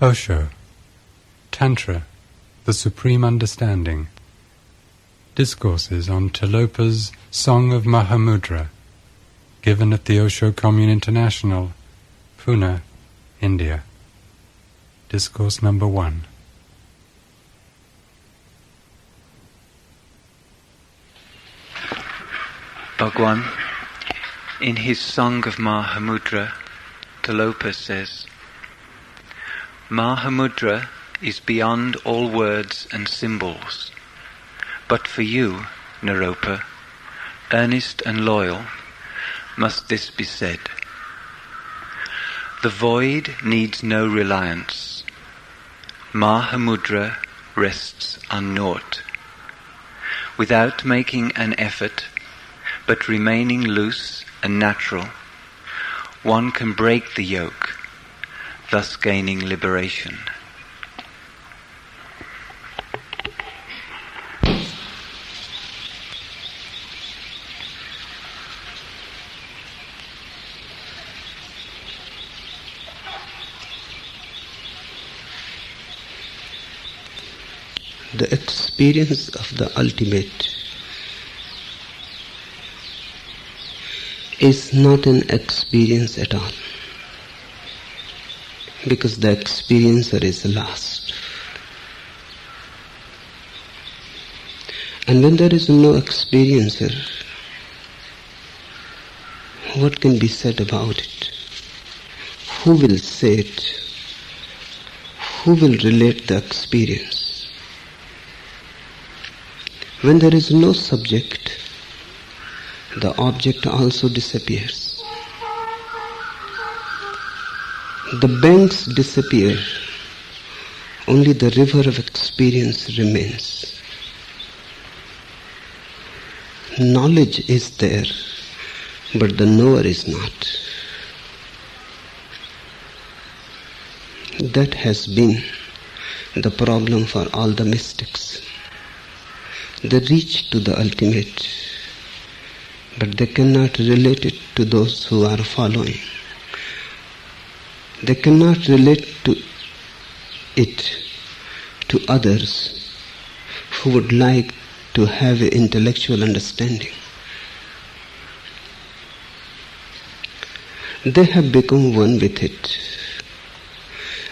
Osho, Tantra, the Supreme Understanding. Discourses on Tilopa's Song of Mahamudra, given at the Osho Commune International, Pune, India. Discourse number one. Bhagwan, in his Song of Mahamudra, Tilopa says, Mahamudra is beyond all words and symbols. But for you, Naropa, earnest and loyal, must this be said. The void needs no reliance. Mahamudra rests unnaught. Without making an effort, but remaining loose and natural, one can break the yoke thus gaining liberation. The experience of the ultimate is not an experience at all because the experiencer is lost. And when there is no experiencer, what can be said about it? Who will say it? Who will relate the experience? When there is no subject, the object also disappears. The banks disappear, only the river of experience remains. Knowledge is there, but the knower is not. That has been the problem for all the mystics. They reach to the ultimate, but they cannot relate it to those who are following. They cannot relate to it to others who would like to have intellectual understanding. They have become one with it.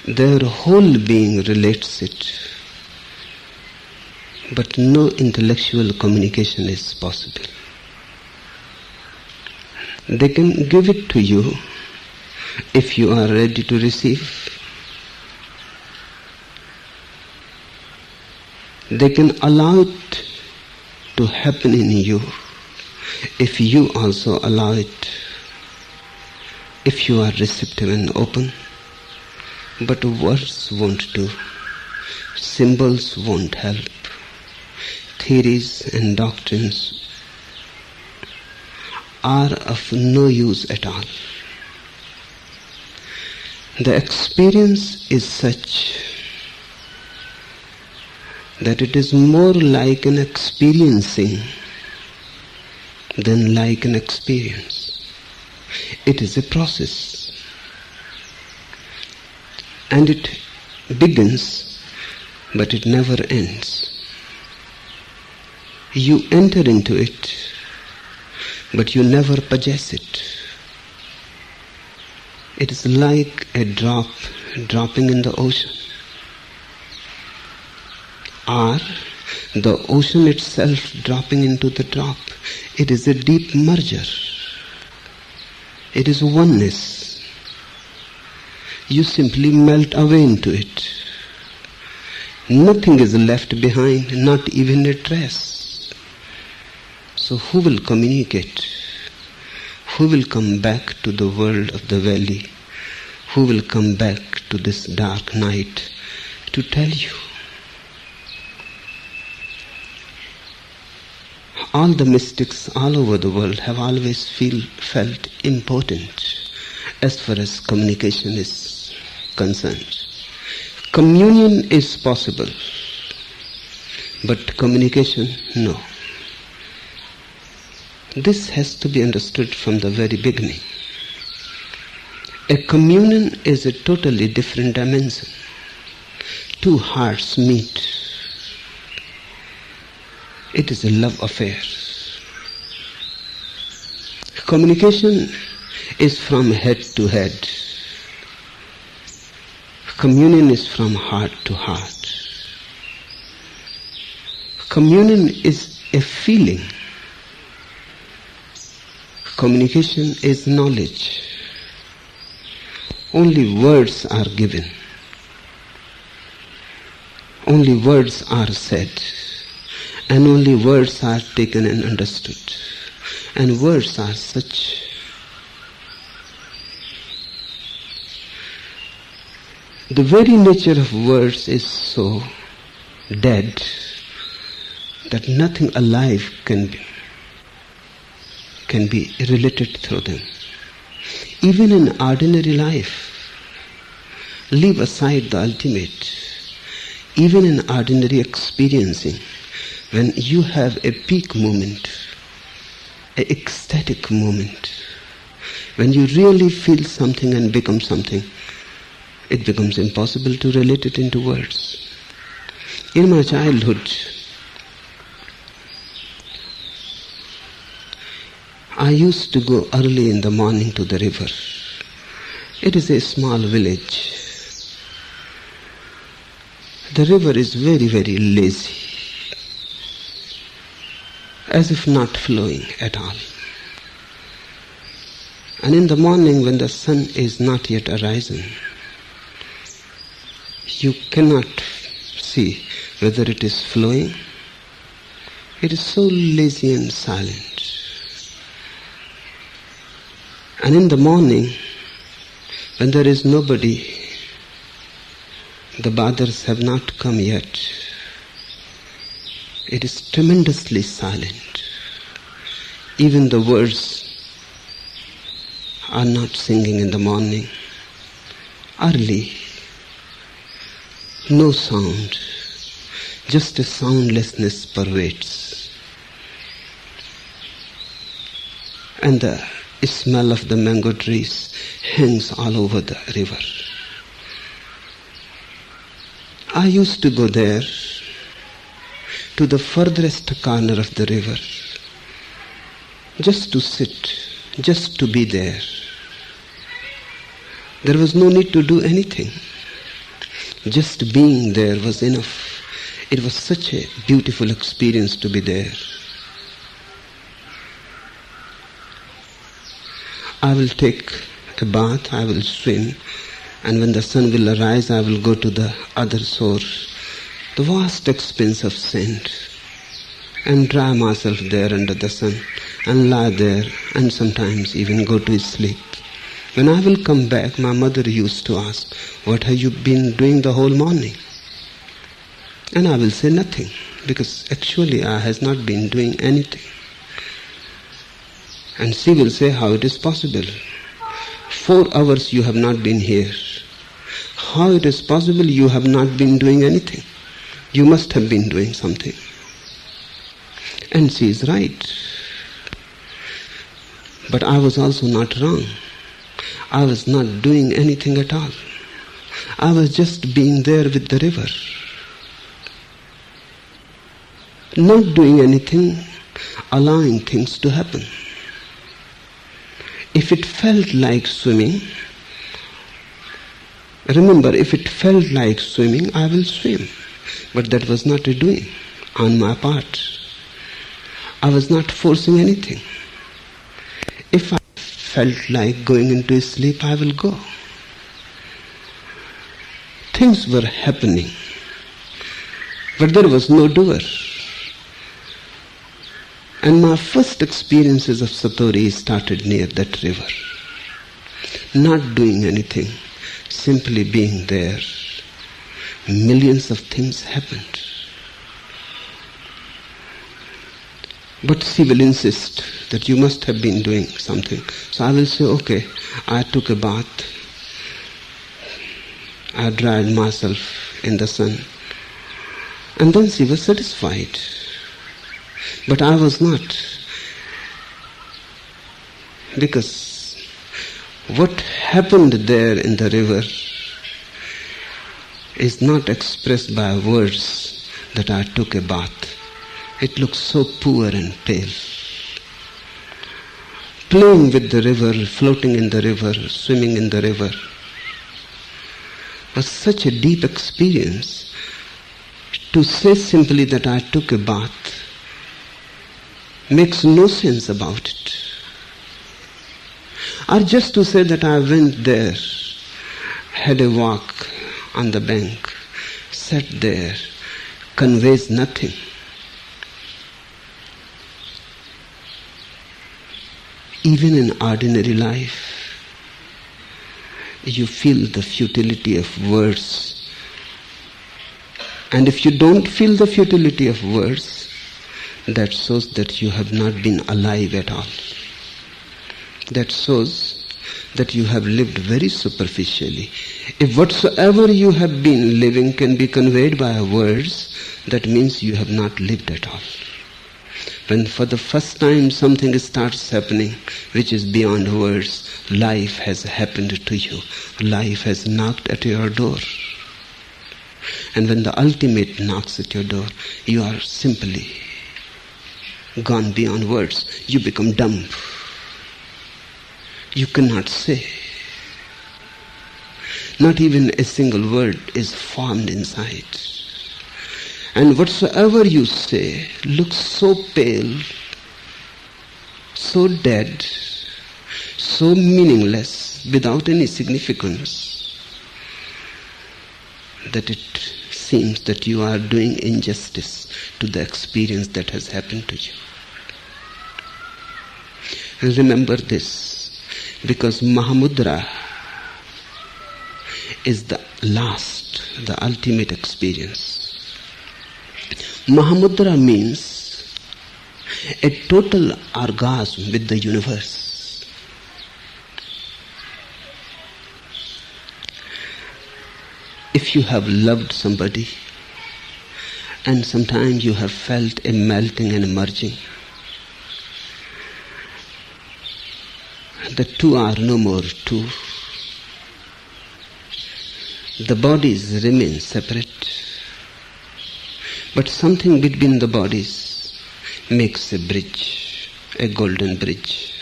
Their whole being relates it. But no intellectual communication is possible. They can give it to you if you are ready to receive. They can allow it to happen in you if you also allow it, if you are receptive and open. But words won't do, symbols won't help, theories and doctrines are of no use at all. The experience is such that it is more like an experiencing than like an experience. It is a process. And it begins, but it never ends. You enter into it, but you never possess it. It is like a drop dropping in the ocean. Or the ocean itself dropping into the drop. It is a deep merger. It is oneness. You simply melt away into it. Nothing is left behind, not even a trace. So who will communicate? Who will come back to the world of the valley? Who will come back to this dark night to tell you? All the mystics all over the world have always feel, felt important as far as communication is concerned. Communion is possible, but communication, no. This has to be understood from the very beginning. A communion is a totally different dimension. two hearts meet, it is a love affair. Communication is from head to head. Communion is from heart to heart. Communion is a feeling. Communication is knowledge. Only words are given. Only words are said. And only words are taken and understood. And words are such the very nature of words is so dead that nothing alive can be, can be related through them. Even in ordinary life, leave aside the ultimate. Even in ordinary experiencing, when you have a peak moment, a ecstatic moment, when you really feel something and become something, it becomes impossible to relate it into words. In my childhood, I used to go early in the morning to the river. It is a small village. The river is very, very lazy, as if not flowing at all. And in the morning, when the sun is not yet arisen, you cannot see whether it is flowing. It is so lazy and silent. And in the morning, when there is nobody, the bathers have not come yet, it is tremendously silent. Even the words are not singing in the morning. Early, no sound, just a soundlessness pervades. And the smell of the mango trees hangs all over the river. I used to go there to the furthest corner of the river just to sit, just to be there. There was no need to do anything. Just being there was enough. It was such a beautiful experience to be there. I will take a bath, I will swim, and when the sun will arise, I will go to the other source, the vast expanse of sand, and dry myself there under the sun, and lie there, and sometimes even go to sleep. When I will come back, my mother used to ask, What have you been doing the whole morning? And I will say nothing, because actually I has not been doing anything. And she will say, How it is possible? Four hours you have not been here. How it is possible you have not been doing anything? You must have been doing something. And she is right. But I was also not wrong. I was not doing anything at all. I was just being there with the river. Not doing anything, allowing things to happen. If it felt like swimming, remember, if it felt like swimming, I will swim. But that was not a doing on my part. I was not forcing anything. If I felt like going into sleep, I will go. Things were happening, but there was no doer. And my first experiences of Satori started near that river. Not doing anything, simply being there. Millions of things happened. But she will insist that you must have been doing something. So I will say, okay, I took a bath. I dried myself in the sun. And then she was satisfied. But I was not. Because what happened there in the river is not expressed by words that I took a bath. It looks so poor and pale. Playing with the river, floating in the river, swimming in the river was such a deep experience. To say simply that I took a bath makes no sense about it. Or just to say that I went there, had a walk on the bank, sat there, conveys nothing. Even in ordinary life, you feel the futility of words. And if you don't feel the futility of words, that shows that you have not been alive at all. That shows that you have lived very superficially. If whatsoever you have been living can be conveyed by words, that means you have not lived at all. When for the first time something starts happening which is beyond words, life has happened to you. Life has knocked at your door. And when the ultimate knocks at your door, you are simply gone beyond words. You become dumb. You cannot say. Not even a single word is formed inside. And whatsoever you say looks so pale, so dead, so meaningless, without any significance, that it seems that you are doing injustice to the experience that has happened to you. And remember this, because Mahamudra is the last, the ultimate experience. Mahamudra means a total orgasm with the universe. If you have loved somebody and sometimes you have felt a melting and a merging, the two are no more two. The bodies remain separate, but something between the bodies makes a bridge, a golden bridge,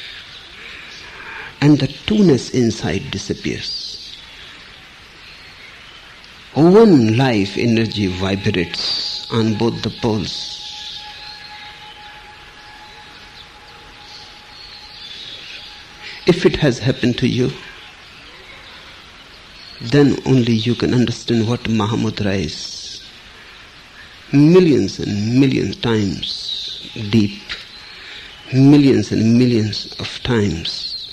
and the two-ness inside disappears. One life energy vibrates on both the poles. If it has happened to you, then only you can understand what Mahamudra is. Millions and millions times deep, millions and millions of times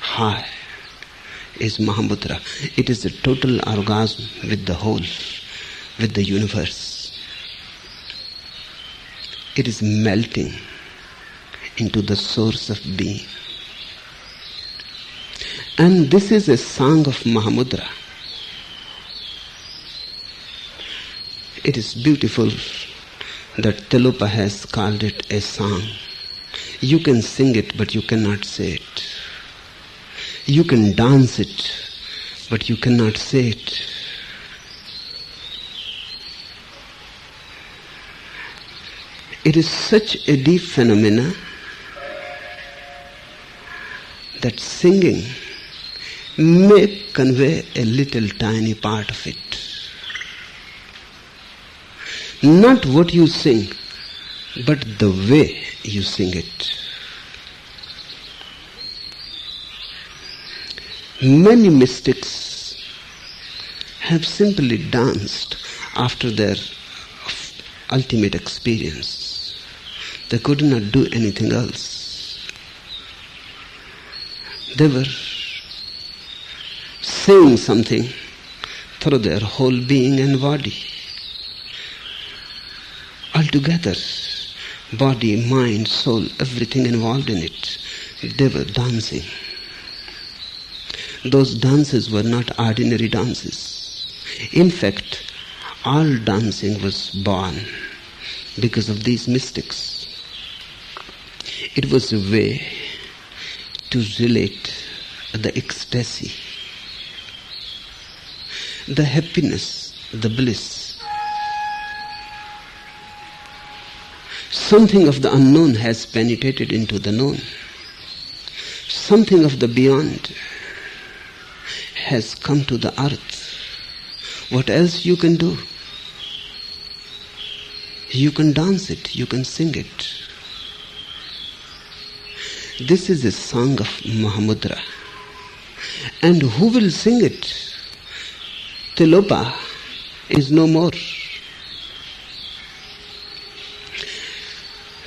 high is Mahamudra. It is a total orgasm with the whole, with the universe. It is melting into the source of being. And this is a song of Mahamudra. It is beautiful that Tilopa has called it a song. You can sing it, but you cannot say it. You can dance it, but you cannot say it. It is such a deep phenomena that singing may convey a little tiny part of it. Not what you sing, but the way you sing it. Many mystics have simply danced after their ultimate experience. They could not do anything else. They were saying something through their whole being and body. Altogether, body, mind, soul, everything involved in it, they were dancing. Those dances were not ordinary dances. In fact, all dancing was born because of these mystics. It was a way to relate the ecstasy, the happiness the bliss. Something of the unknown has penetrated into the known. Something of the beyond has come to the earth. What else you can do? You can dance it, you can sing it. This is a song of Mahamudra. And who will sing it? Tilopa is no more.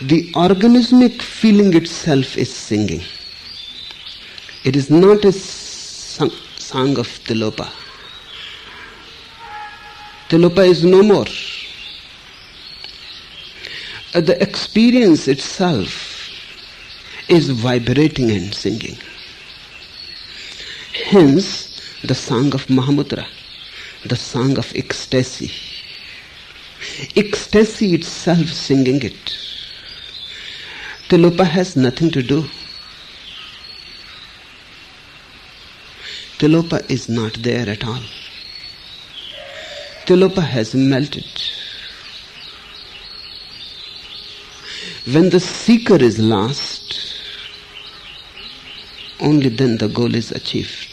The organismic feeling itself is singing. It is not a song, of Tilopa. Tilopa is no more. The experience itself is vibrating and singing. Hence, the song of Mahamudra, the song of ecstasy. Ecstasy itself singing it. Tilopa has nothing to do. Tilopa is not there at all. Tilopa has melted. When the seeker is lost, only then the goal is achieved.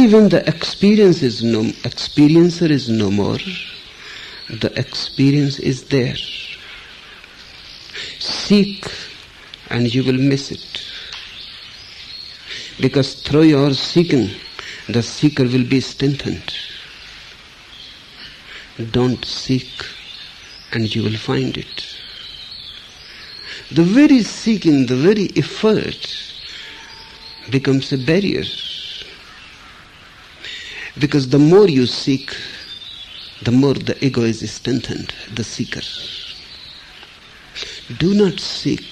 Only when the experience is no, experiencer is no more, the experience is there. Seek and you will miss it. Because through your seeking, the seeker will be strengthened. Don't seek and you will find it. The very seeking, the very effort becomes a barrier. Because the more you seek, the more the ego is strengthened, the seeker. Do not seek.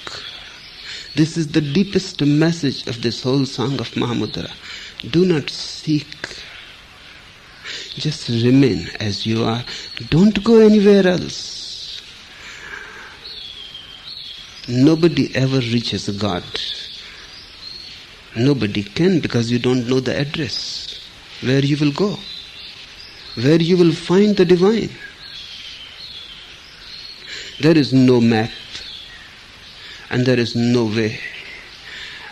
This is the deepest message of this whole song of Mahamudra. Do not seek. Just remain as you are. Don't go anywhere else. Nobody ever reaches God. Nobody can because you don't know the address where you will go, where you will find the divine. There is no map, and there is no way,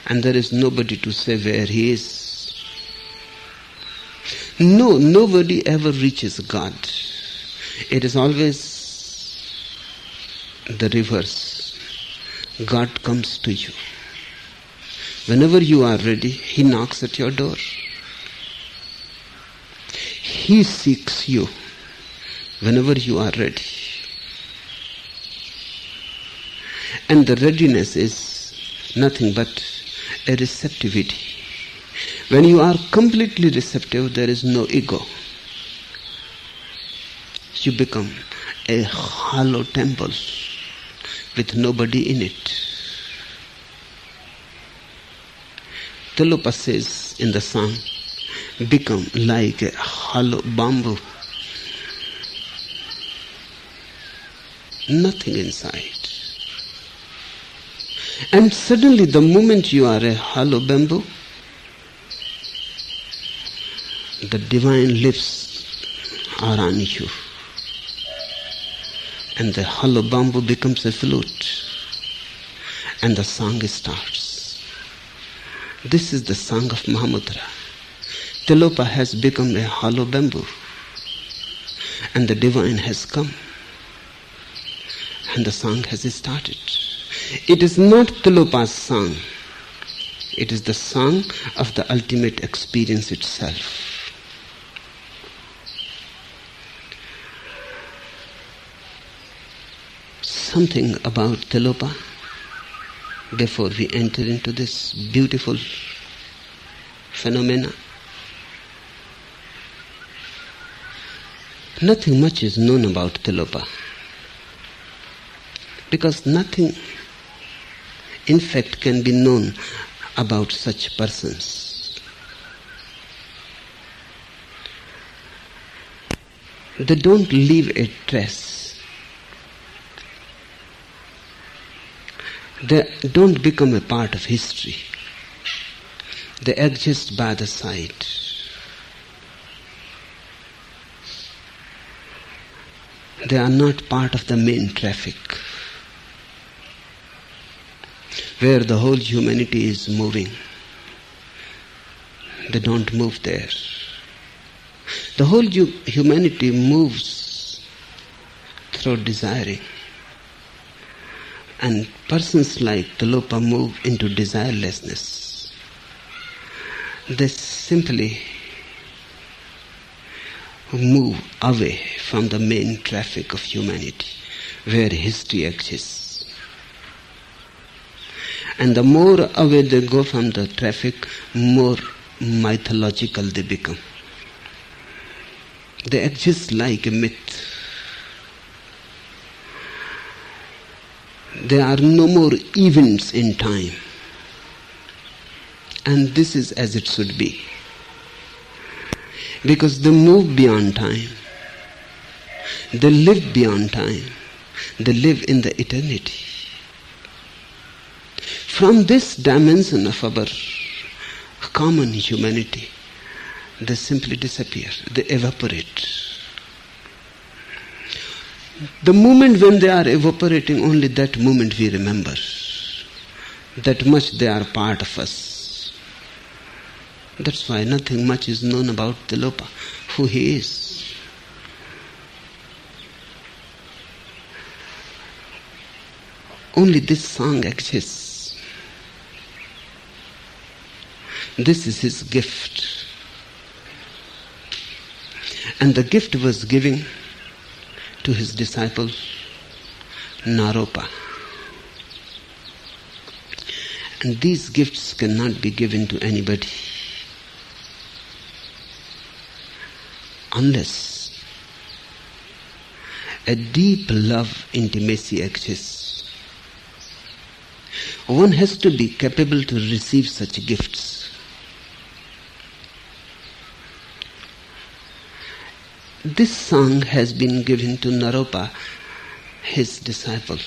and there is nobody to say where he is. No, nobody ever reaches God. It is always the reverse. God comes to you. Whenever you are ready, He knocks at your door. He seeks you whenever you are ready. And the readiness is nothing but a receptivity. When you are completely receptive, there is no ego. You become a hollow temple with nobody in it. Tilopa says in the song, become like a hollow bamboo. Nothing inside. And suddenly, the moment you are a hollow bamboo, the divine lips are on you. And the hollow bamboo becomes a flute. And the song starts. This is the song of Mahamudra. Tilopa has become a hollow bamboo. And the divine has come. And the song has started. It is not Tilopa's song. It is the song of the ultimate experience itself. Something about Tilopa before we enter into this beautiful phenomena. Nothing much is known about Tilopa because nothing in fact can be known about such persons. They don't leave a trace. They don't become a part of history. They exist by the side. They are not part of the main traffic where the whole humanity is moving. They don't move there. The whole humanity moves through desiring. And persons like Tilopa move into desirelessness. They simply move away from the main traffic of humanity where history exists. And the more away they go from the traffic, more mythological they become. They exist like a myth. There are no more events in time. And this is as it should be. Because they move beyond time. They live beyond time. They live in the eternity. From this dimension of our common humanity, they simply disappear, they evaporate. The moment when they are evaporating, only that moment we remember. That much they are part of us. That's why nothing much is known about Tilopa, who he is. Only this song exists. This is his gift. And the gift was given to his disciple Naropa. And these gifts cannot be given to anybody unless a deep love intimacy exists. One has to be capable to receive such gifts. This song has been given to Naropa, his disciple.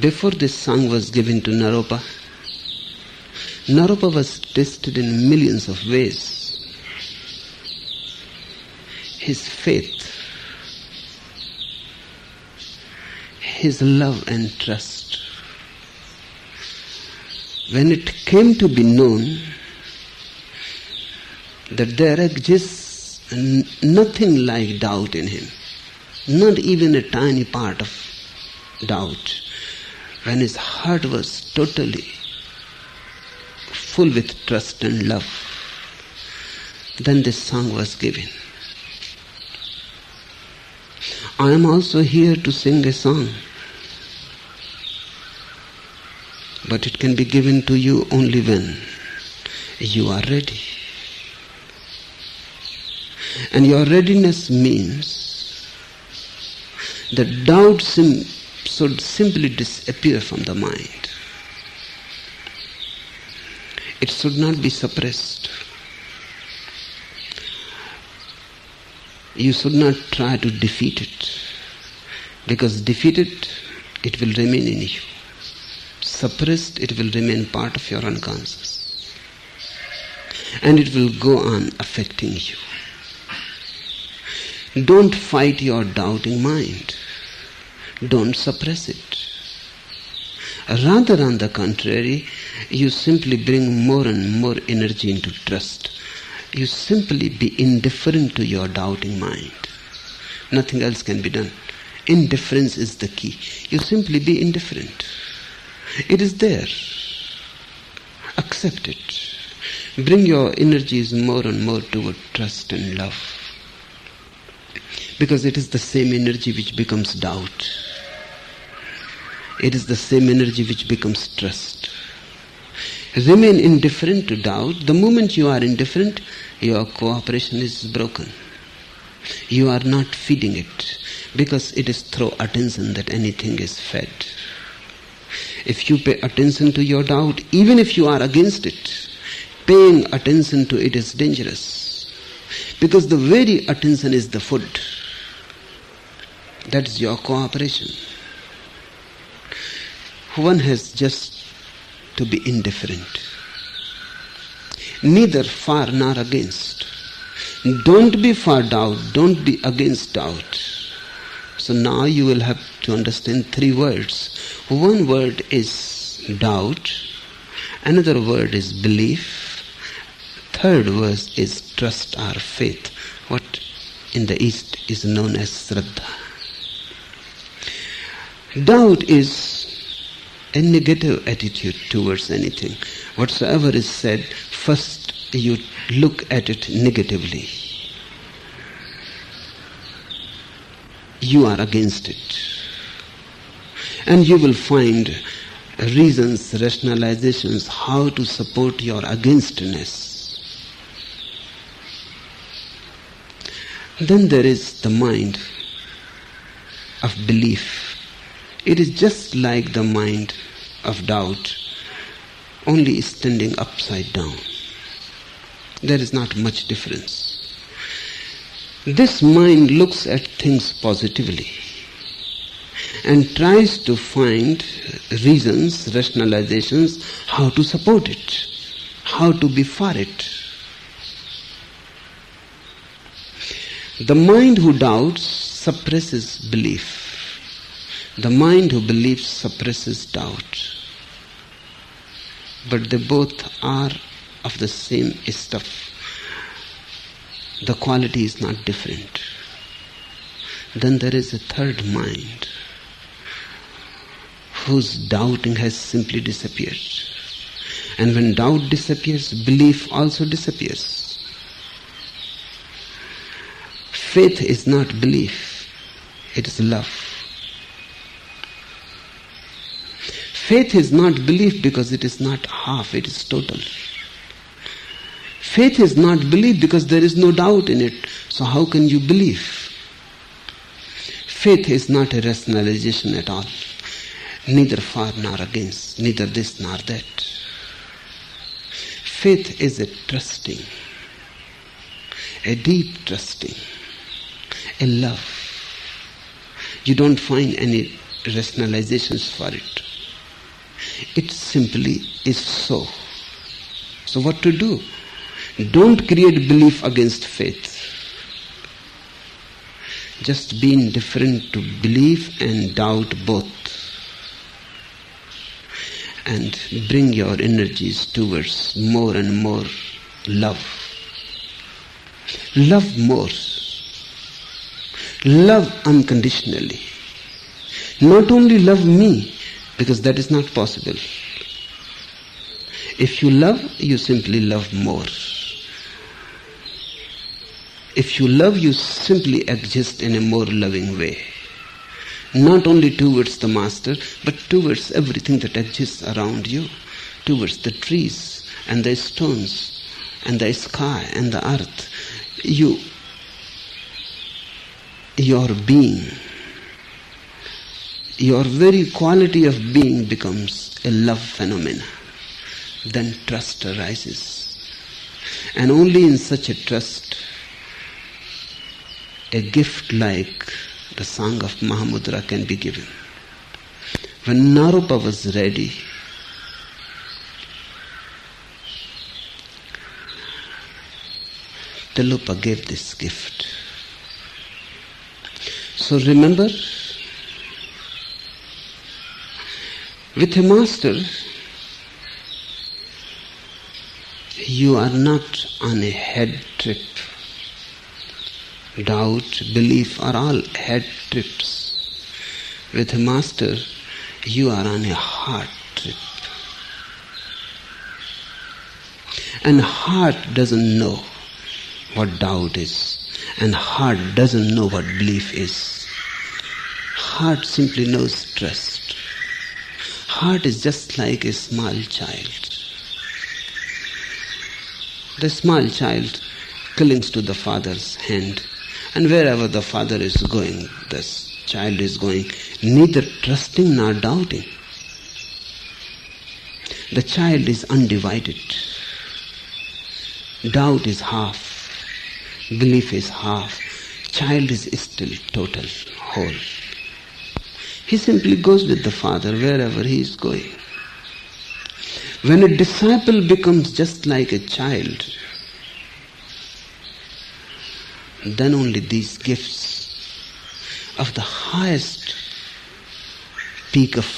Before this song was given to Naropa, Naropa was tested in millions of ways. His faith, his love and trust. When it came to be known that there exists nothing like doubt in him, not even a tiny part of doubt. When his heart was totally full with trust and love, then this song was given. I am also here to sing a song, but it can be given to you only when you are ready. And your readiness means that doubt sim- should simply disappear from the mind. It should not be suppressed. You should not try to defeat it. Because defeated, it will remain in you. Suppressed, it will remain part of your unconscious. And it will go on affecting you. Don't fight your doubting mind. Don't suppress it. Rather, on the contrary, you simply bring more and more energy into trust. You simply be indifferent to your doubting mind. Nothing else can be done. Indifference is the key. You simply be indifferent. It is there. Accept it. Bring your energies more and more toward trust and love because it is the same energy which becomes doubt. It is the same energy which becomes trust. Remain indifferent to doubt. The moment you are indifferent, your cooperation is broken. You are not feeding it because it is through attention that anything is fed. If you pay attention to your doubt, even if you are against it, paying attention to it is dangerous because the very attention is the food. That is your cooperation. One has just to be indifferent. Neither far nor against. Don't be for doubt, don't be against doubt. So now you will have to understand three words. One word is doubt, another word is belief, third word is trust or faith, what in the East is known as Shraddha. Doubt is a negative attitude towards anything. Whatsoever is said, first you look at it negatively. You are against it. And you will find reasons, rationalizations, how to support your againstness. Then there is the mind of belief. It is just like the mind of doubt, only standing upside down. There is not much difference. This mind looks at things positively and tries to find reasons, rationalizations, how to support it, how to be for it. The mind who doubts suppresses belief. The mind who believes suppresses doubt. But they both are of the same stuff. The quality is not different. Then there is a third mind whose doubting has simply disappeared. And when doubt disappears, belief also disappears. Faith is not belief, it is love. Faith is not belief because it is not half, it is total. Faith is not belief because there is no doubt in it. So how can you believe? Faith is not a rationalization at all. Neither for nor against, neither this nor that. Faith is a trusting, a deep trusting a love. You don't find any rationalizations for it. It simply is so. So, what to do? Don't create belief against faith. Just be indifferent to belief and doubt both. And bring your energies towards more and more love. Love more love unconditionally. Not only love me, because that is not possible. If you love, you simply love more. If you love, you simply exist in a more loving way. Not only towards the Master, but towards everything that exists around you, towards the trees and the stones and the sky and the earth. You your being, your very quality of being becomes a love phenomena. Then trust arises. And only in such a trust, a gift like the song of Mahamudra can be given. When Naropa was ready, Tilopa gave this gift. So remember, with a master, you are not on a head trip. Doubt, belief are all head trips. With a master, you are on a heart trip. And heart doesn't know what doubt is and heart doesn't know what belief is. Heart simply knows trust. Heart is just like a small child. The small child clings to the father's hand, and wherever the father is going, the child is going, neither trusting nor doubting. The child is undivided. Doubt is half Belief is half. Child is still total, whole. He simply goes with the Father wherever he is going. When a disciple becomes just like a child, then only these gifts of the highest peak of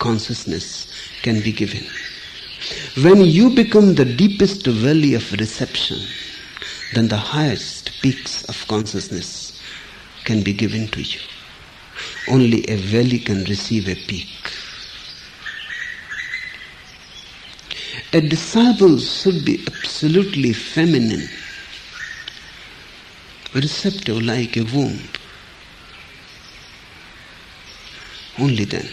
consciousness can be given. When you become the deepest valley of reception, then the highest peaks of consciousness can be given to you. Only a valley can receive a peak. A disciple should be absolutely feminine, receptive like a womb. Only then.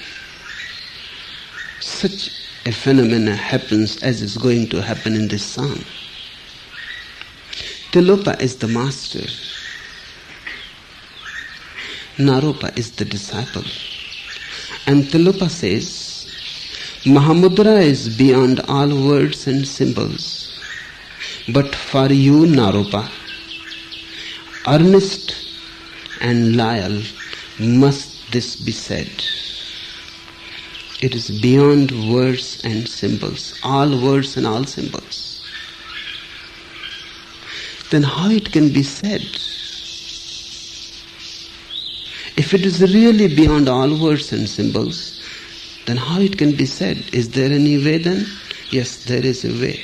Such a phenomena happens as is going to happen in this song. Tilopa is the master. Naropa is the disciple. And Tilopa says, Mahamudra is beyond all words and symbols. But for you, Naropa, earnest and loyal must this be said. It is beyond words and symbols, all words and all symbols. Then how it can be said? If it is really beyond all words and symbols, then how it can be said? Is there any way then? Yes, there is a way.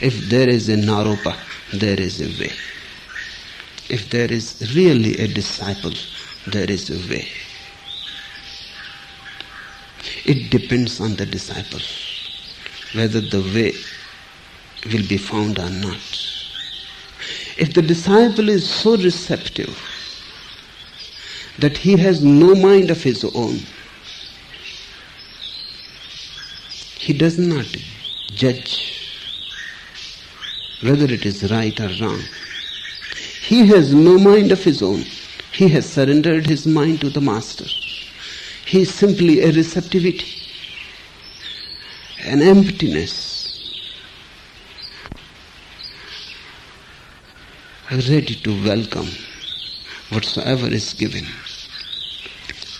If there is a Naropa, there is a way. If there is really a disciple, there is a way. It depends on the disciple whether the way will be found or not. If the disciple is so receptive that he has no mind of his own, he does not judge whether it is right or wrong. He has no mind of his own. He has surrendered his mind to the Master. He is simply a receptivity, an emptiness, ready to welcome whatsoever is given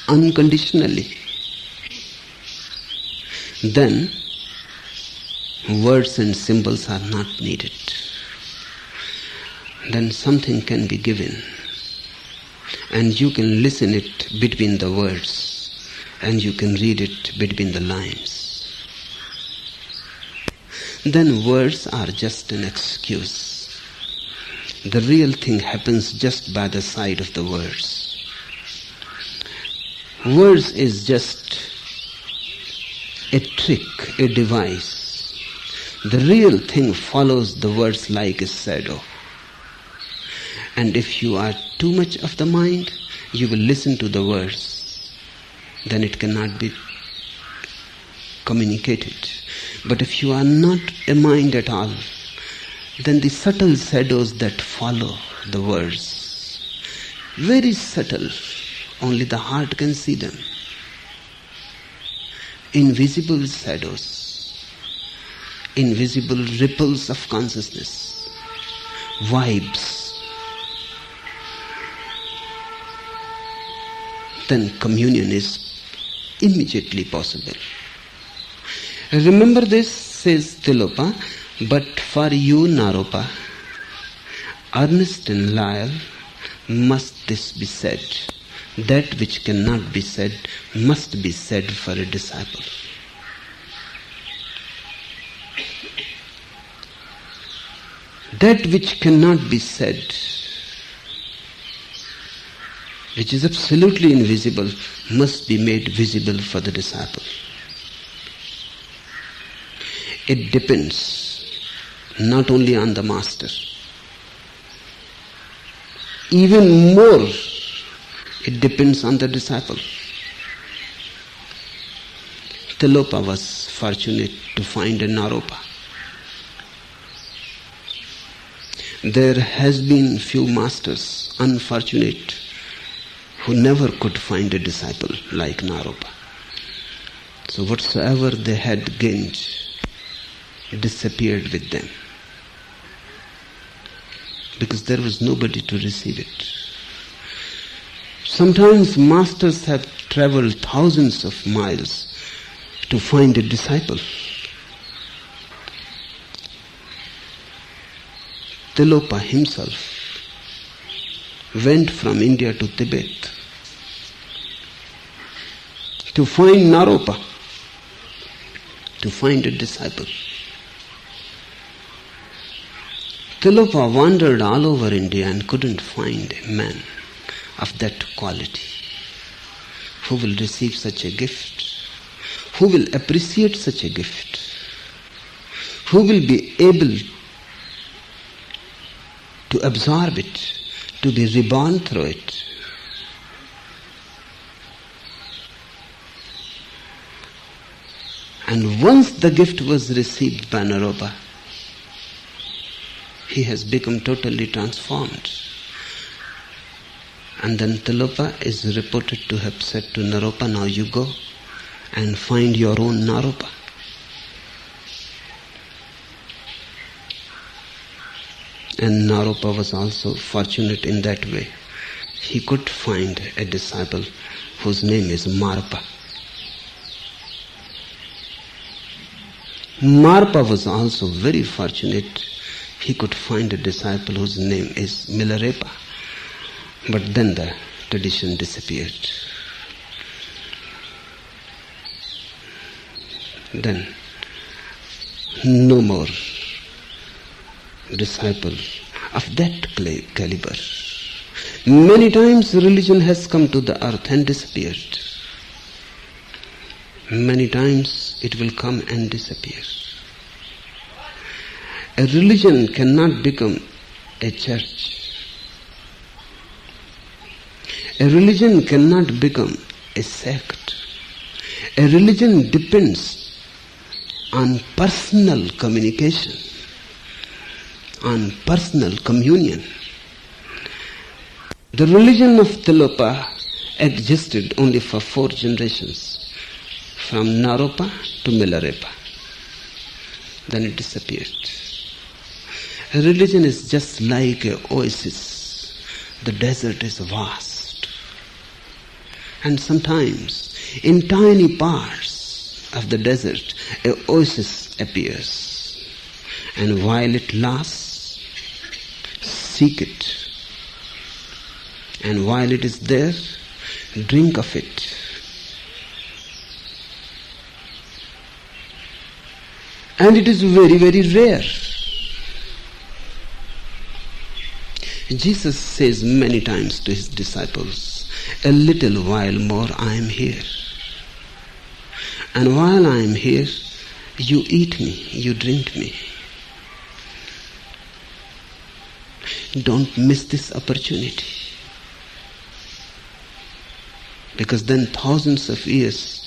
unconditionally. Then words and symbols are not needed. Then something can be given and you can listen it between the words and you can read it between the lines. Then words are just an excuse. The real thing happens just by the side of the words. Words is just a trick, a device. The real thing follows the words like a shadow. And if you are too much of the mind, you will listen to the words then it cannot be communicated. But if you are not a mind at all, then the subtle shadows that follow the words, very subtle, only the heart can see them. Invisible shadows, invisible ripples of consciousness, vibes. Then communion is immediately possible. Remember this, says Tilopa, but for you, Naropa, earnest and loyal, must this be said. That which cannot be said must be said for a disciple. That which cannot be said which is absolutely invisible, must be made visible for the disciple. It depends not only on the master, even more, it depends on the disciple. Tilopa was fortunate to find a Naropa. There has been few masters unfortunate who never could find a disciple like Naropa. So whatsoever they had gained it disappeared with them because there was nobody to receive it. Sometimes masters have traveled thousands of miles to find a disciple. Tilopa himself went from India to Tibet to find Naropa, to find a disciple. Tilopa wandered all over India and couldn't find a man of that quality. Who will receive such a gift, who will appreciate such a gift, who will be able to absorb it, to be reborn through it. And once the gift was received by Naropa, he has become totally transformed. And then Tilopa is reported to have said to Naropa, now you go and find your own Naropa. And Naropa was also fortunate in that way. He could find a disciple whose name is Marpa. Marpa was also very fortunate. He could find a disciple whose name is Milarepa. But then the tradition disappeared. Then no more disciple of that caliber. Many times religion has come to the earth and disappeared. Many times it will come and disappear. A religion cannot become a church. A religion cannot become a sect. A religion depends on personal communication on personal communion. The religion of Tilopa existed only for four generations, from Naropa to Milarepa. Then it disappeared. Religion is just like an oasis. The desert is vast. And sometimes, in tiny parts of the desert, an oasis appears. And while it lasts, seek it. And while it is there, drink of it. And it is very, very rare. Jesus says many times to his disciples, A little while more I am here. And while I am here, you eat me, you drink me. Don't miss this opportunity. Because then thousands of years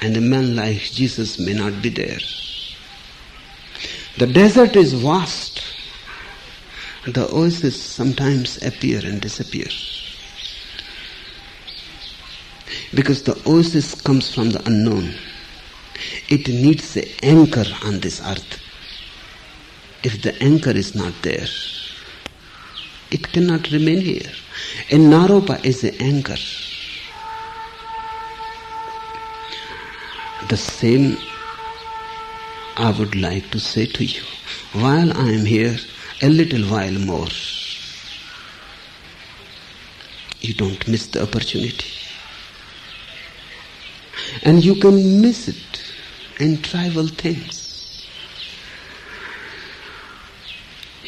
and a man like Jesus may not be there. The desert is vast. The oases sometimes appear and disappear. Because the oasis comes from the unknown. It needs an anchor on this earth. If the anchor is not there, it cannot remain here. A Naropa is an anchor. The same I would like to say to you. While I am here, a little while more, you don't miss the opportunity. And you can miss it in trivial things.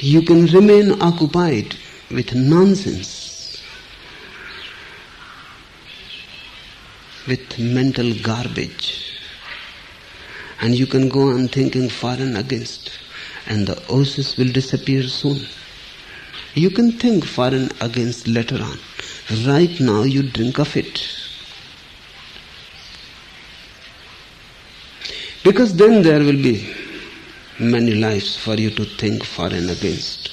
you can remain occupied with nonsense, with mental garbage, and you can go on thinking for and against, and the oasis will disappear soon. You can think for and against later on. Right now you drink of it. Because then there will be many lives for you to think for and against.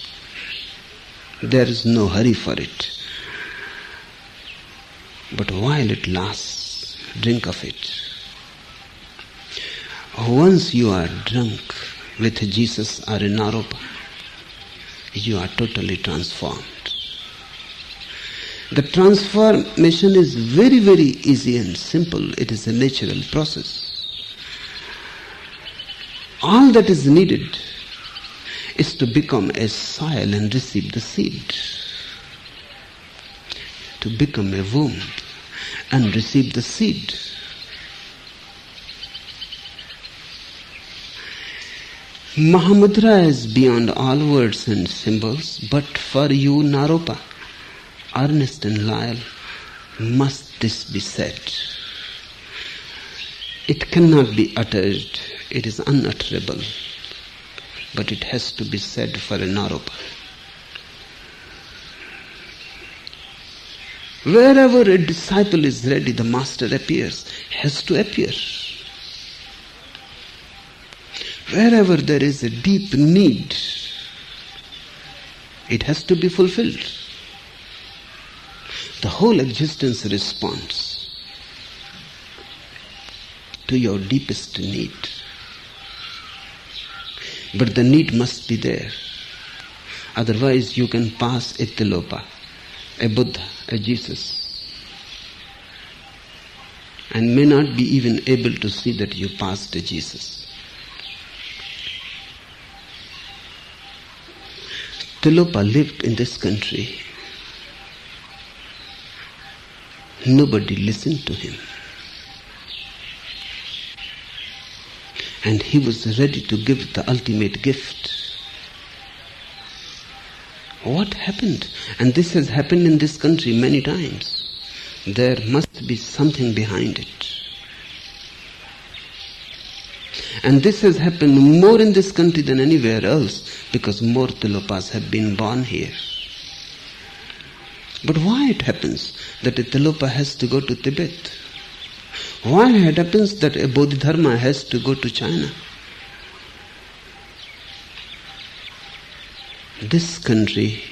There is no hurry for it. But while it lasts, drink of it. Once you are drunk with Jesus or in Naropa, you are totally transformed. The transformation is very, very easy and simple. It is a natural process. All that is needed is to become a soil and receive the seed. to become a womb and receive the seed. Mahamudra is beyond all words and symbols, but for you, Naropa, earnest and loyal, must this be said. It cannot be uttered, it is unutterable, but it has to be said for a Naropa. Wherever a disciple is ready, the master appears, has to appear. Wherever there is a deep need, it has to be fulfilled. The whole existence responds to your deepest need. But the need must be there. Otherwise, you can pass a Tilopa, a Buddha, a Jesus, and may not be even able to see that you passed a Jesus. Tilopa lived in this country. Nobody listened to him. And he was ready to give the ultimate gift. What happened? And this has happened in this country many times. There must be something behind it. And this has happened more in this country than anywhere else because more Tilopas have been born here. But why it happens that a Tilopa has to go to Tibet? Why it happens that a Bodhidharma has to go to China? This country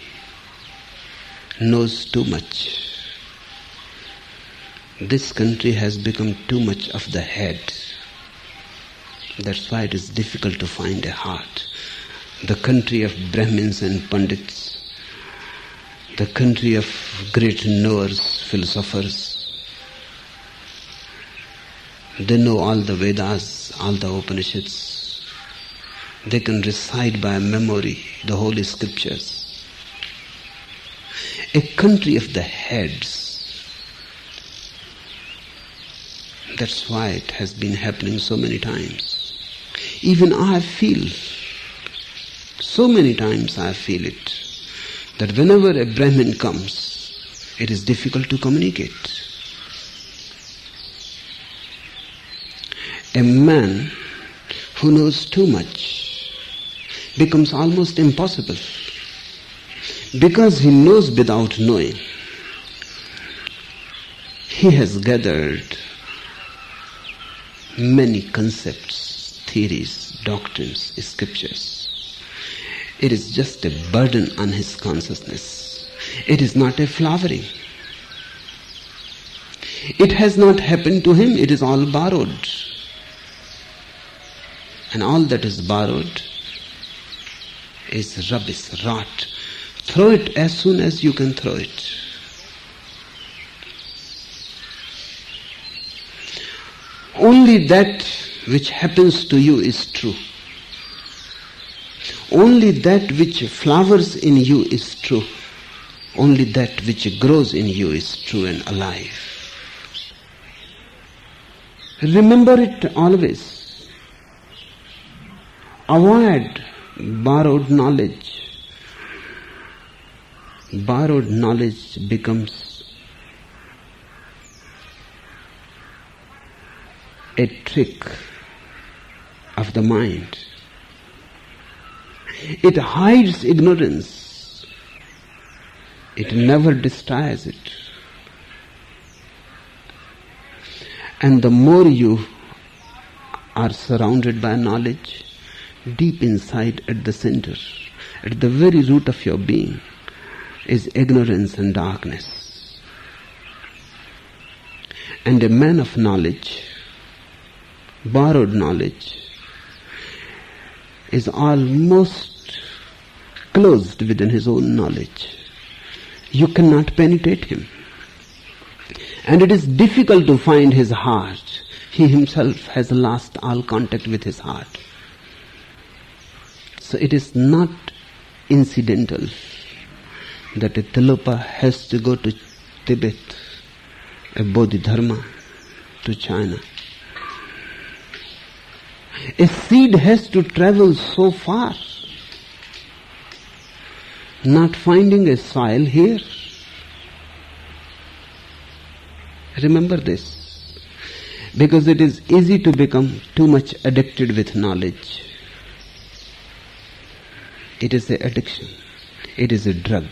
knows too much. This country has become too much of the head. That's why it is difficult to find a heart. The country of Brahmins and Pandits, the country of great knowers, philosophers. They know all the Vedas, all the Upanishads. They can recite by memory the holy scriptures. A country of the heads That's why it has been happening so many times. Even I feel, so many times I feel it, that whenever a Brahmin comes, it is difficult to communicate. A man who knows too much becomes almost impossible because he knows without knowing. He has gathered many concepts theories, doctrines, scriptures. It is just a burden on his consciousness. It is not a flowering. It has not happened to him, it is all borrowed. And all that is borrowed is rubbish, rot. Throw it as soon as you can throw it. Only that which happens to you is true. Only that which flowers in you is true. Only that which grows in you is true and alive. Remember it always. Avoid borrowed knowledge. Borrowed knowledge becomes a trick of the mind. It hides ignorance. It never destroys it. And the more you are surrounded by knowledge, deep inside at the center, at the very root of your being, is ignorance and darkness. And a man of knowledge, borrowed knowledge, is almost closed within his own knowledge. You cannot penetrate him. And it is difficult to find his heart. He himself has lost all contact with his heart. So it is not incidental that a Tilopa has to go to Tibet, a Bodhidharma to China. A seed has to travel so far, not finding a soil here. Remember this. Because it is easy to become too much addicted with knowledge. It is an addiction. It is a drug.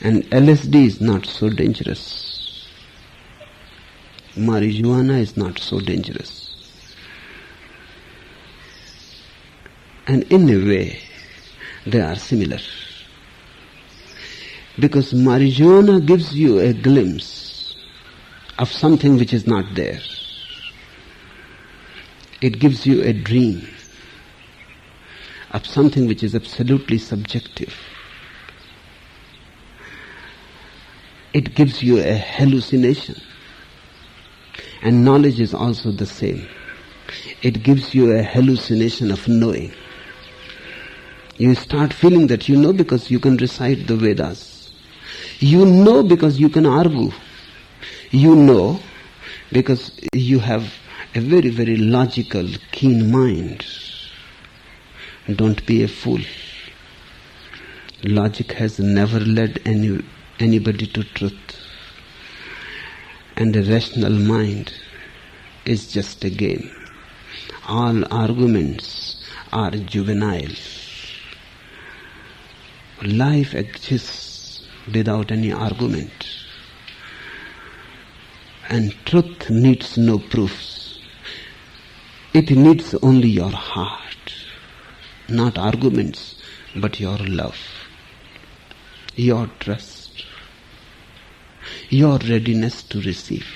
And LSD is not so dangerous. Marijuana is not so dangerous. And in a way, they are similar. Because marijuana gives you a glimpse of something which is not there. It gives you a dream of something which is absolutely subjective. It gives you a hallucination. And knowledge is also the same. It gives you a hallucination of knowing. You start feeling that you know because you can recite the Vedas. You know because you can argue. You know because you have a very, very logical, keen mind. Don't be a fool. Logic has never led any, anybody to truth. And a rational mind is just a game. All arguments are juvenile. Life exists without any argument. And truth needs no proofs. It needs only your heart not arguments, but your love, your trust, your readiness to receive.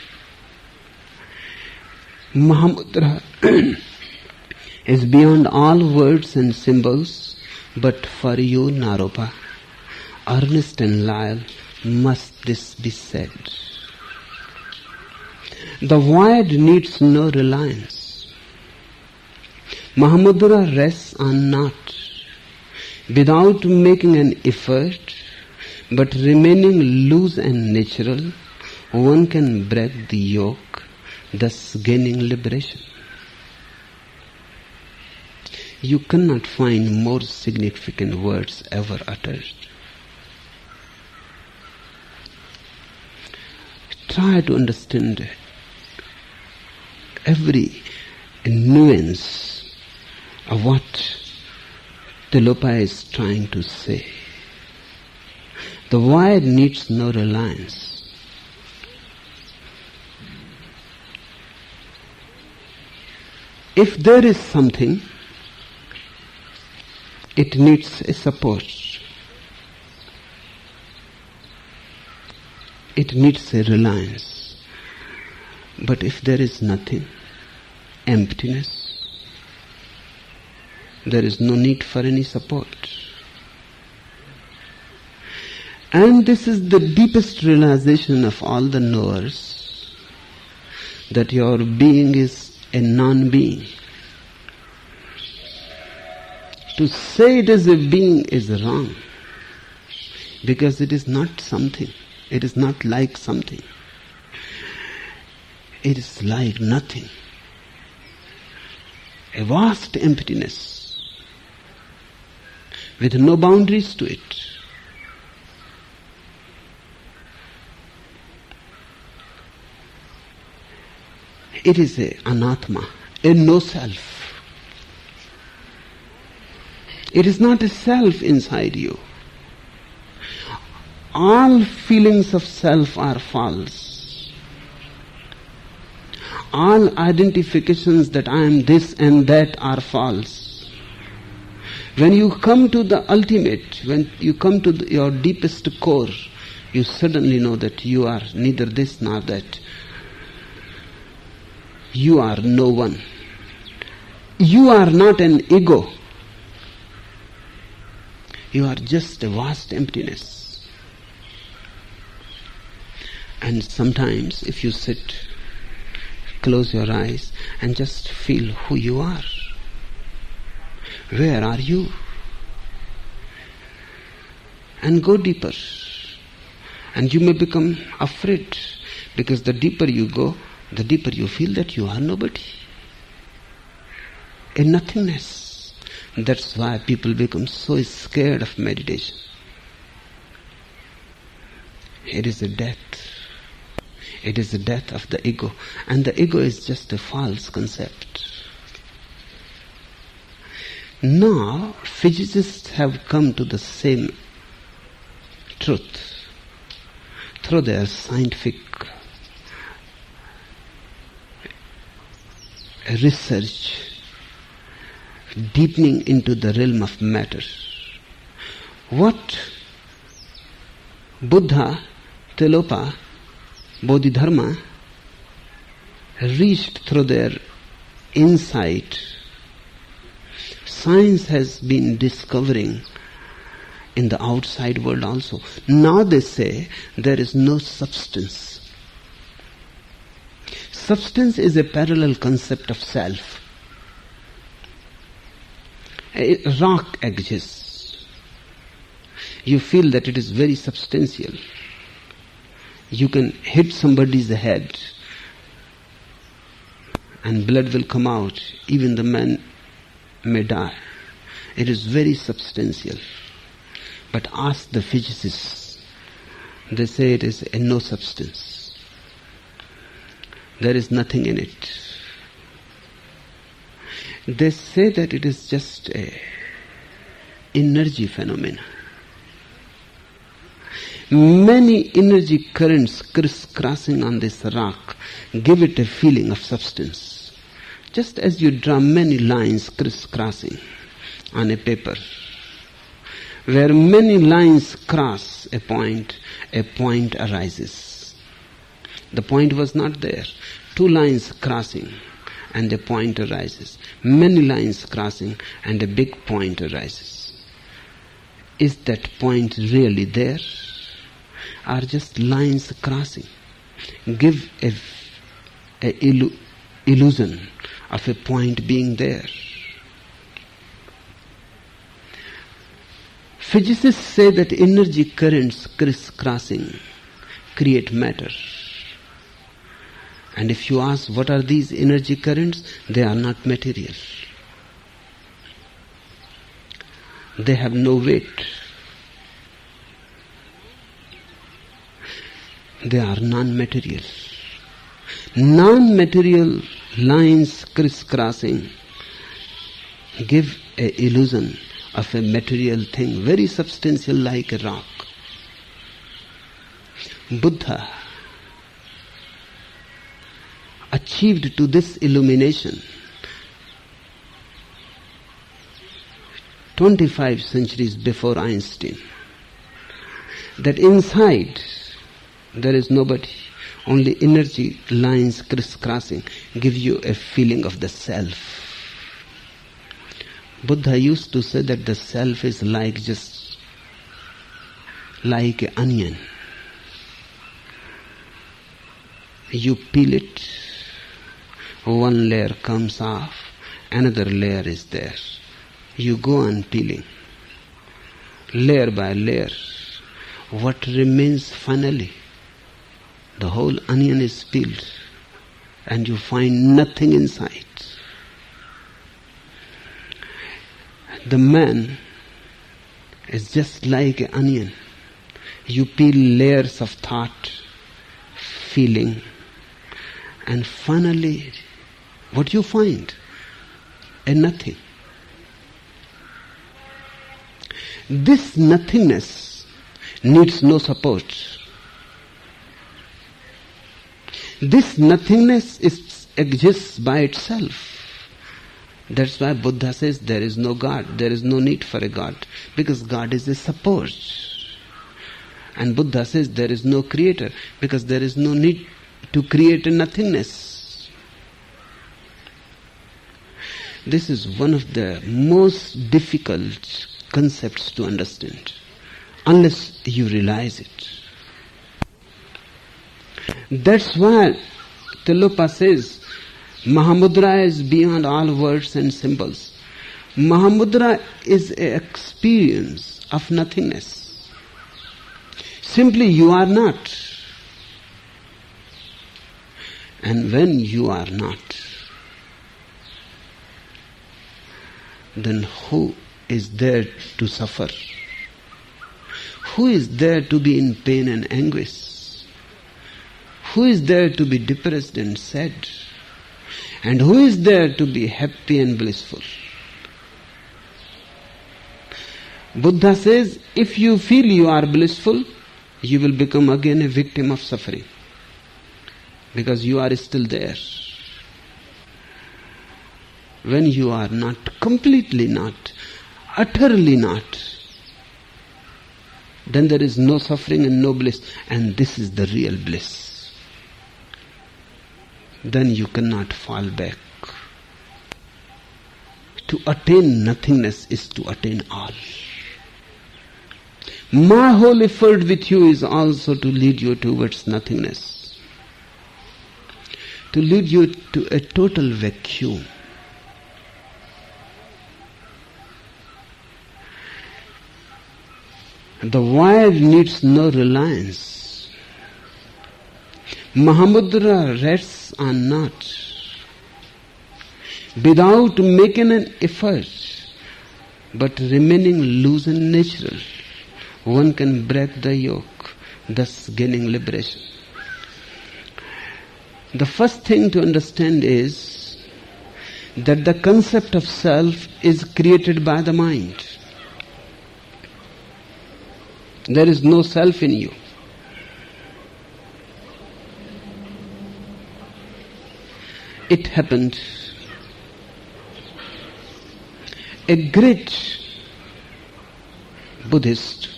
Mahamudra is beyond all words and symbols, but for you, Naropa, earnest and loyal, must this be said. The void needs no reliance. Mahamudra rests on not, without making an effort, but remaining loose and natural, one can break the yoke, thus gaining liberation. You cannot find more significant words ever uttered. Try to understand every nuance of what Tilopa is trying to say. The void needs no reliance. If there is something, it needs a support. It needs a reliance. But if there is nothing, emptiness, there is no need for any support. And this is the deepest realization of all the knowers that your being is a non being. To say it is a being is wrong because it is not something, it is not like something, it is like nothing. A vast emptiness with no boundaries to it. It is a anatma, a no self. It is not a self inside you. All feelings of self are false. All identifications that I am this and that are false. When you come to the ultimate, when you come to the, your deepest core, you suddenly know that you are neither this nor that. You are no one. You are not an ego. You are just a vast emptiness. And sometimes, if you sit, close your eyes, and just feel who you are. Where are you? And go deeper. And you may become afraid because the deeper you go, the deeper you feel that you are nobody. A nothingness. That's why people become so scared of meditation. It is a death. It is the death of the ego. And the ego is just a false concept. Now, physicists have come to the same truth through their scientific research deepening into the realm of matter. What Buddha, Tilopa, Bodhidharma reached through their insight, science has been discovering in the outside world also. Now they say there is no substance. Substance is a parallel concept of self. A rock exists. You feel that it is very substantial. You can hit somebody's head and blood will come out. Even the man may die. It is very substantial. But ask the physicists. They say it is a no substance. There is nothing in it. They say that it is just a energy phenomena. Many energy currents crisscrossing on this rock give it a feeling of substance. Just as you draw many lines crisscrossing on a paper where many lines cross a point, a point arises. The point was not there. Two lines crossing and a point arises. Many lines crossing and a big point arises. Is that point really there? Are just lines crossing? Give a, a illu- illusion of a point being there. Physicists say that energy currents crisscrossing create matter. And if you ask what are these energy currents, they are not material. They have no weight. They are non-material. Non-material lines crisscrossing give a illusion of a material thing, very substantial like a rock. Buddha achieved to this illumination 25 centuries before Einstein. That inside there is nobody, only energy lines crisscrossing give you a feeling of the self. Buddha used to say that the self is like just like an onion. You peel it, one layer comes off, another layer is there. You go on peeling, layer by layer. What remains finally? The whole onion is peeled, and you find nothing inside. The man is just like an onion. You peel layers of thought, feeling, and finally, what do you find? A nothing. This nothingness needs no support. This nothingness is, exists by itself. That's why Buddha says there is no God, there is no need for a God, because God is a support. And Buddha says there is no creator, because there is no need to create a nothingness. This is one of the most difficult concepts to understand, unless you realize it. That's why Tilopa says Mahamudra is beyond all words and symbols. Mahamudra is an experience of nothingness. Simply you are not. And when you are not, then who is there to suffer? Who is there to be in pain and anguish? Who is there to be depressed and sad? And who is there to be happy and blissful? Buddha says, if you feel you are blissful, you will become again a victim of suffering. Because you are still there. When you are not, completely not, utterly not, then there is no suffering and no bliss. And this is the real bliss. Then you cannot fall back. To attain nothingness is to attain all. My whole effort with you is also to lead you towards nothingness. To lead you to a total vacuum. The void needs no reliance. Mahamudra rests on not. Without making an effort, but remaining loose and natural one can break the yoke, thus gaining liberation. The first thing to understand is that the concept of self is created by the mind. There is no self in you. It happened. A great Buddhist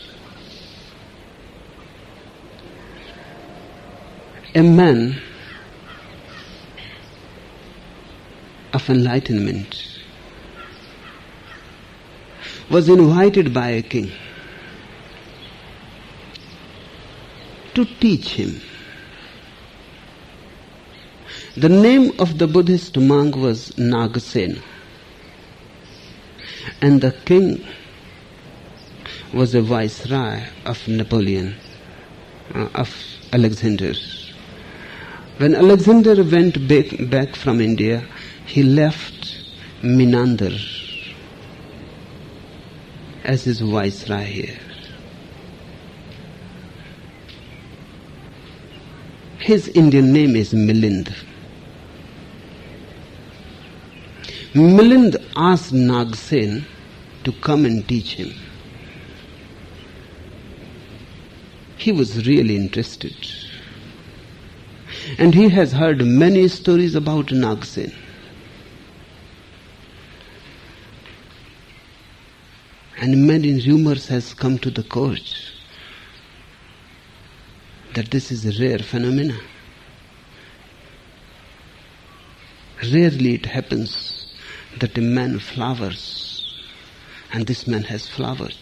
a man of enlightenment was invited by a king to teach him. The name of the Buddhist monk was Nagasena. And the king was a viceroy of Napoleon, uh, of Alexander. When Alexander went back, back from India, he left Menander as his viceroy here. His Indian name is Milind. Milind asked Nagsen to come and teach him. He was really interested. And he has heard many stories about Nagsen. And many rumors has come to the court that this is a rare phenomena. Rarely it happens that a man flowers and this man has flowered.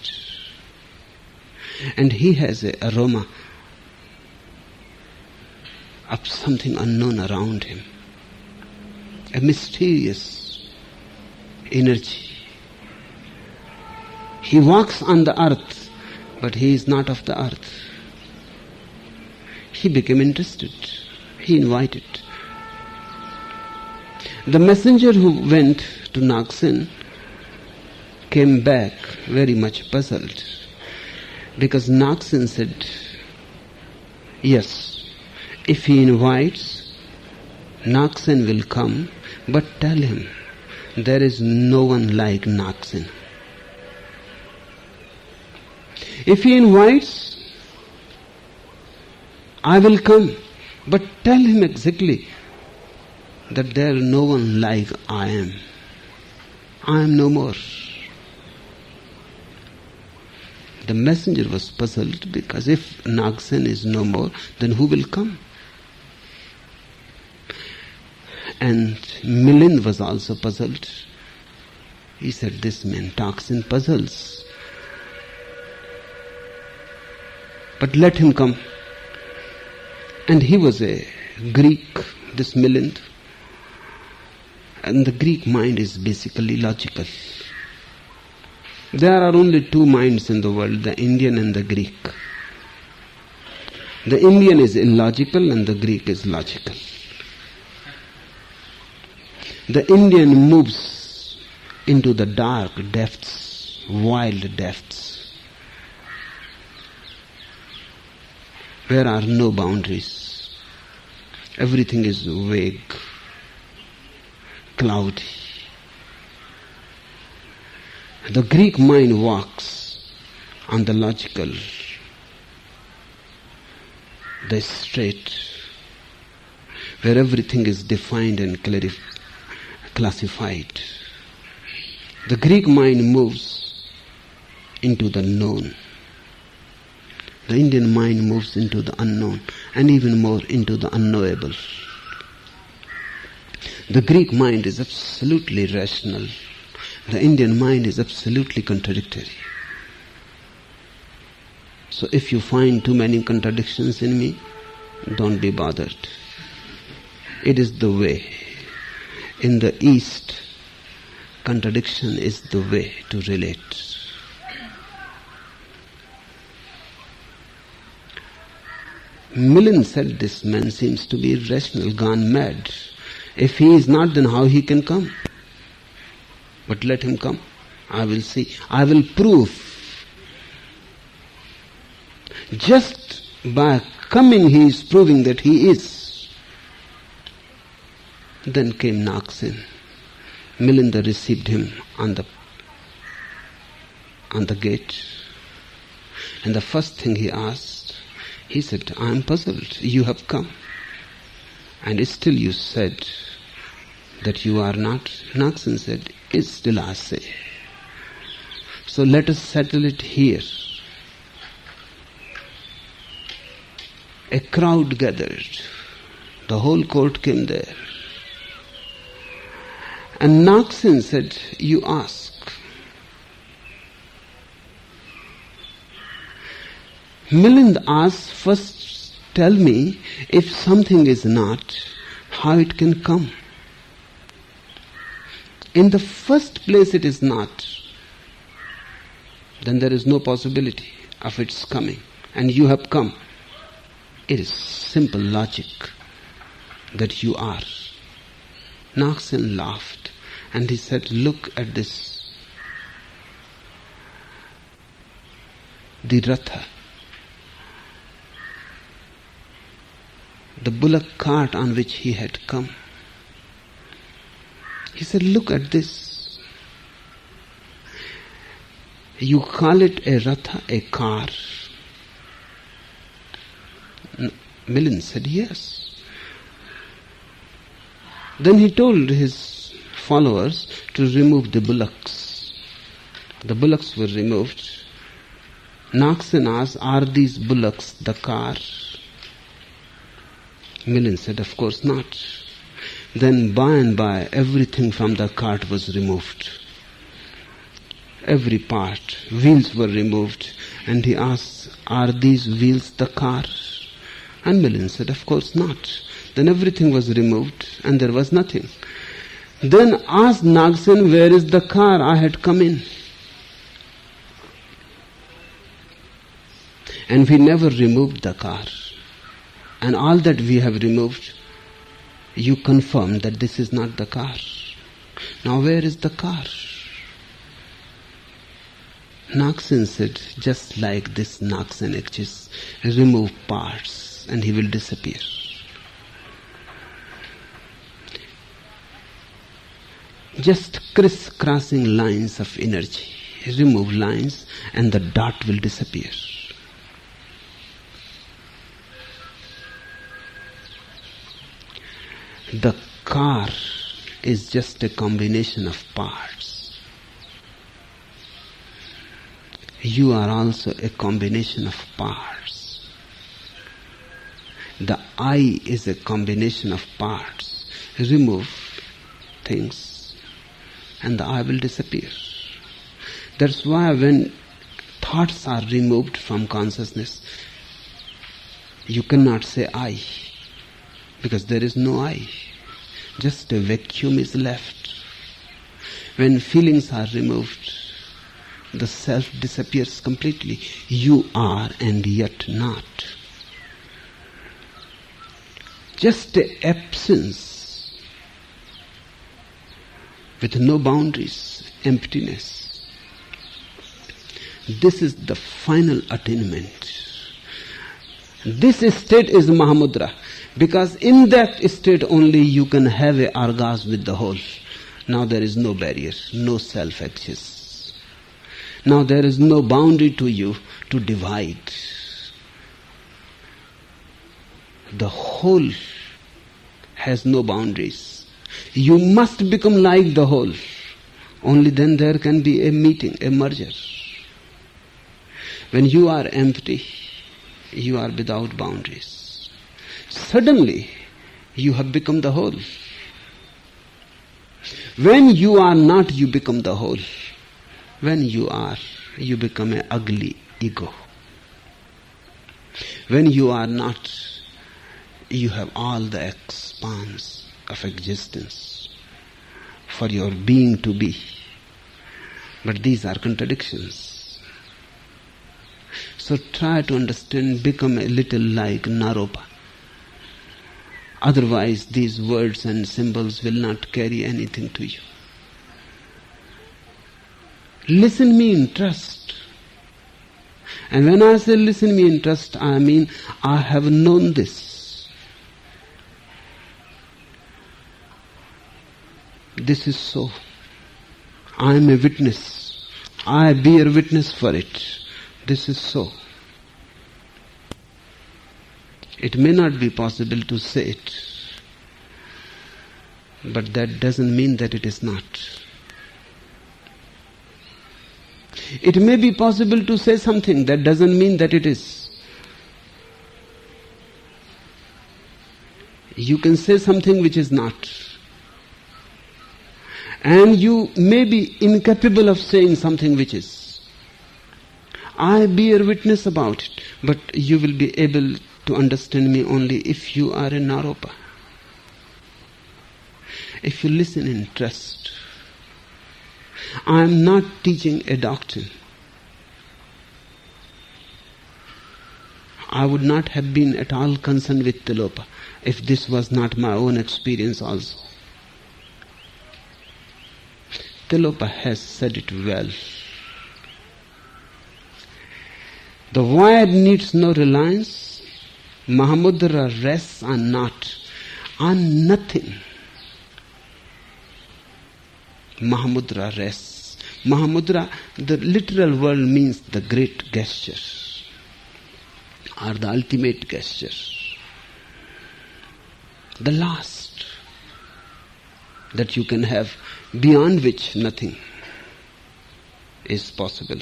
And he has a aroma of something unknown around him. A mysterious energy. He walks on the earth, but he is not of the earth. He became interested. He invited. The messenger who went to Nagsen came back very much puzzled because Nagsen said, Yes, if he invites, Nagsen will come, but tell him there is no one like Nagsen. If he invites, I will come, but tell him exactly that there is no one like I am. I am no more. The messenger was puzzled because if Nagsen is no more, then who will come? And Milind was also puzzled. He said, This man talks in puzzles. But let him come. And he was a Greek, this Milind. And the Greek mind is basically logical. There are only two minds in the world, the Indian and the Greek. The Indian is illogical and the Greek is logical. The Indian moves into the dark depths, wild depths, where are no boundaries. Everything is vague, cloudy. The Greek mind walks on the logical, the straight, where everything is defined and classified. The Greek mind moves into the known. The Indian mind moves into the unknown and even more into the unknowable. The Greek mind is absolutely rational. The Indian mind is absolutely contradictory. So if you find too many contradictions in me, don't be bothered. It is the way. In the East, contradiction is the way to relate. Milind said this man seems to be irrational, gone mad. If he is not, then how he can come? But let him come. I will see. I will prove. Just by coming he is proving that he is. Then came Nagsen. Milinda received him on the on the gate. And the first thing he asked, he said, I am puzzled. You have come. And still you said that you are not. Nagsen said, It's still I say. So let us settle it here. A crowd gathered. The whole court came there. And Nagsen said, You ask. Milind asks, first tell me if something is not, how it can come. In the first place it is not, then there is no possibility of its coming. And you have come. It is simple logic that you are. Nagsen laughed and he said, Look at this. The Ratha the bullock cart on which he had come. He said, Look at this. You call it a ratha, a car. Milind said, Yes. Then he told his followers to remove the bullocks. The bullocks were removed. Asked, Are these bullocks the car? Milind said, Of course not. Then by and by everything from the cart was removed. Every part, wheels were removed, and he asked, Are these wheels the car? And Milind said, Of course not. Then everything was removed, and there was nothing. Then asked Nagsen, Where is the car I had come in? And we never removed the car and all that we have removed, you confirm that this is not the car. Now where is the car? Nagsen said, just like this Nagsen exists, remove parts and he will disappear. Just crisscrossing lines of energy. Remove lines and the dot will disappear. The car is just a combination of parts. You are also a combination of parts. The I is a combination of parts. Remove things and the I will disappear. That's why when thoughts are removed from consciousness, you cannot say I because there is no I. Just a vacuum is left. When feelings are removed, the self disappears completely. You are and yet not. just a absence with no boundaries, emptiness. This is the final attainment. This state is Mahamudra because in that state only you can have a orgasm with the whole. Now there is no barrier, no self exists. Now there is no boundary to you to divide. The whole has no boundaries. You must become like the whole. Only then there can be a meeting, a merger. When you are empty, you are without boundaries. Suddenly, you have become the whole. When you are not, you become the whole. When you are, you become an ugly ego. When you are not, you have all the expanse of existence for your being to be. But these are contradictions. So try to understand, become a little like Naropa. Otherwise, these words and symbols will not carry anything to you. Listen me in trust. And when I say listen me in trust, I mean I have known this. This is so. I am a witness. I bear witness for it. This is so. It may not be possible to say it, but that doesn't mean that it is not. It may be possible to say something, that doesn't mean that it is. You can say something which is not. And you may be incapable of saying something which is. I bear witness about it, but you will be able to understand me only if you are a Naropa. If you listen in trust. I am not teaching a doctrine. I would not have been at all concerned with Tilopa if this was not my own experience also. Tilopa has said it well. The void needs no reliance Mahamudra rests on not, on nothing. Mahamudra rests. Mahamudra, the literal word means the great gesture or the ultimate gesture. The last that you can have, beyond which nothing is possible.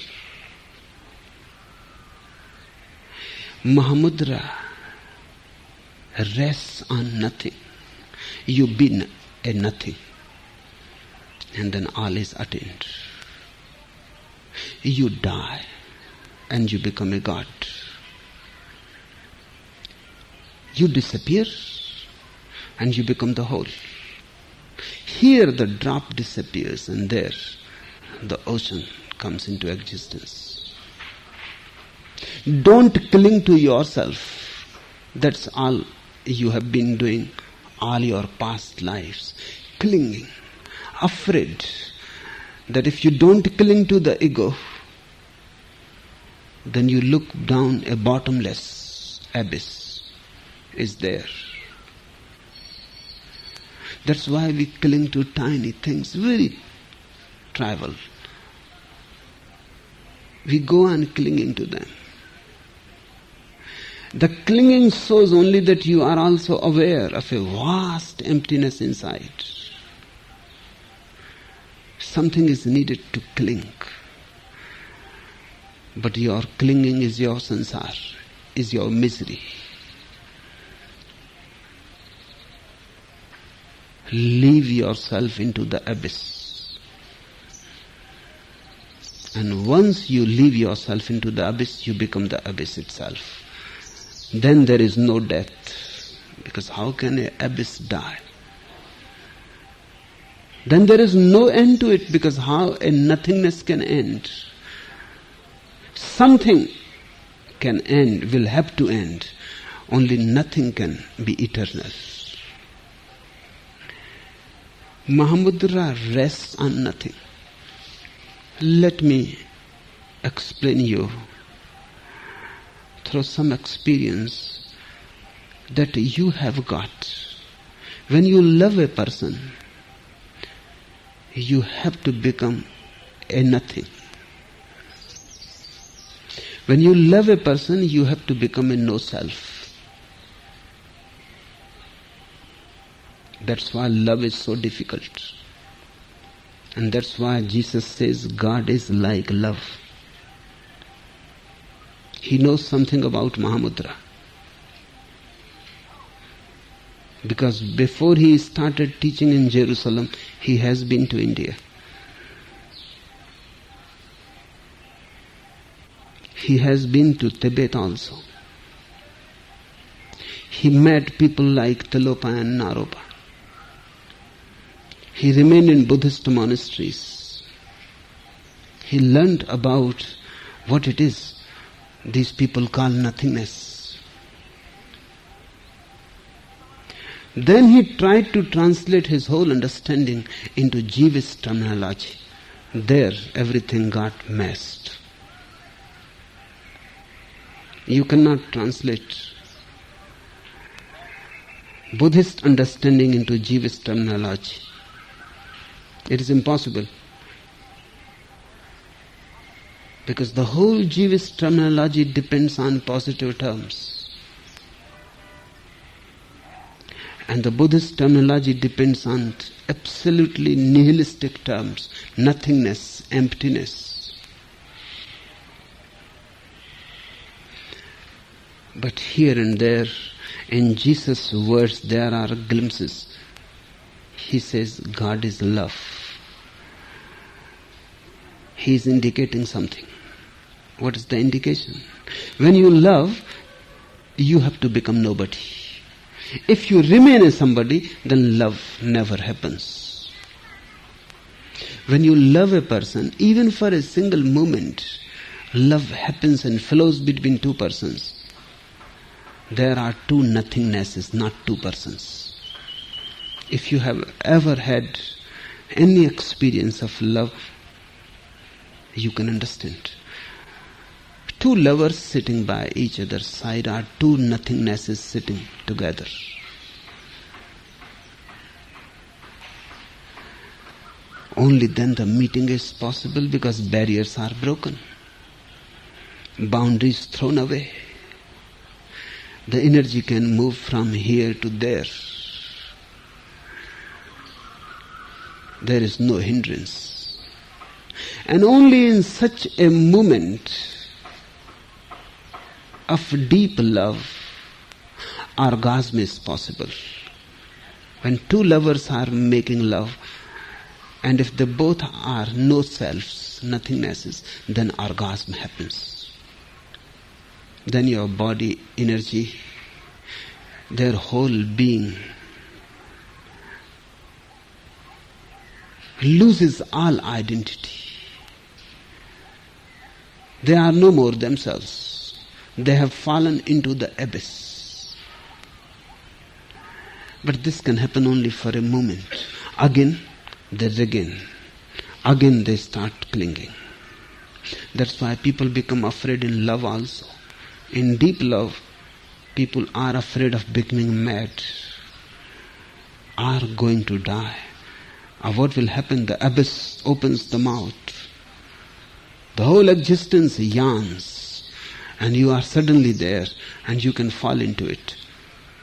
Mahamudra rests on nothing. You be a nothing. And then all is attained. You die and you become a god. You disappear and you become the whole. Here the drop disappears and there the ocean comes into existence. Don't cling to yourself. That's all you have been doing all your past lives, clinging, afraid that if you don't cling to the ego, then you look down a bottomless abyss is there. That's why we cling to tiny things, very trivial. We go on clinging to them. The clinging shows only that you are also aware of a vast emptiness inside. Something is needed to cling. But your clinging is your sansar, is your misery. Leave yourself into the abyss. And once you leave yourself into the abyss, you become the abyss itself then there is no death. Because how can an abyss die? Then there is no end to it because how a nothingness can end? Something can end, will have to end. only nothing can be eternal. Mahamudra rests on nothing. Let me explain you through some experience that you have got. When you love a person, you have to become a nothing. When you love a person, you have to become a no self. That's why love is so difficult. And that's why Jesus says God is like love. He knows something about Mahamudra. Because before he started teaching in Jerusalem, he has been to India. He has been to Tibet also. He met people like Tilopa and Naropa. He remained in Buddhist monasteries. He learned about what it is these people call nothingness. Then he tried to translate his whole understanding into Jewish terminology. There, everything got messed. You cannot translate Buddhist understanding into Jewish terminology. It is impossible. Because the whole Jewish terminology depends on positive terms. And the Buddhist terminology depends on absolutely nihilistic terms nothingness, emptiness. But here and there, in Jesus' words, there are glimpses he says God is love. He is indicating something. What is the indication? When you love, you have to become nobody. If you remain as somebody, then love never happens. When you love a person, even for a single moment, love happens and flows between two persons. There are two nothingnesses, not two persons if you have ever had any experience of love, you can understand. Two lovers sitting by each other's side are two nothingnesses sitting together. Only then the meeting is possible because barriers are broken, boundaries thrown away. The energy can move from here to there. there is no hindrance. And only in such a moment of deep love, orgasm is possible. When two lovers are making love, and if they both are no selves, nothingness, then orgasm happens. Then your body energy, their whole being loses all identity. They are no more themselves. They have fallen into the abyss. But this can happen only for a moment. Again, there's again. Again they start clinging. That's why people become afraid in love also. In deep love, people are afraid of becoming mad, are going to die. Or what will happen? The abyss opens the mouth. The whole existence yawns, and you are suddenly there, and you can fall into it.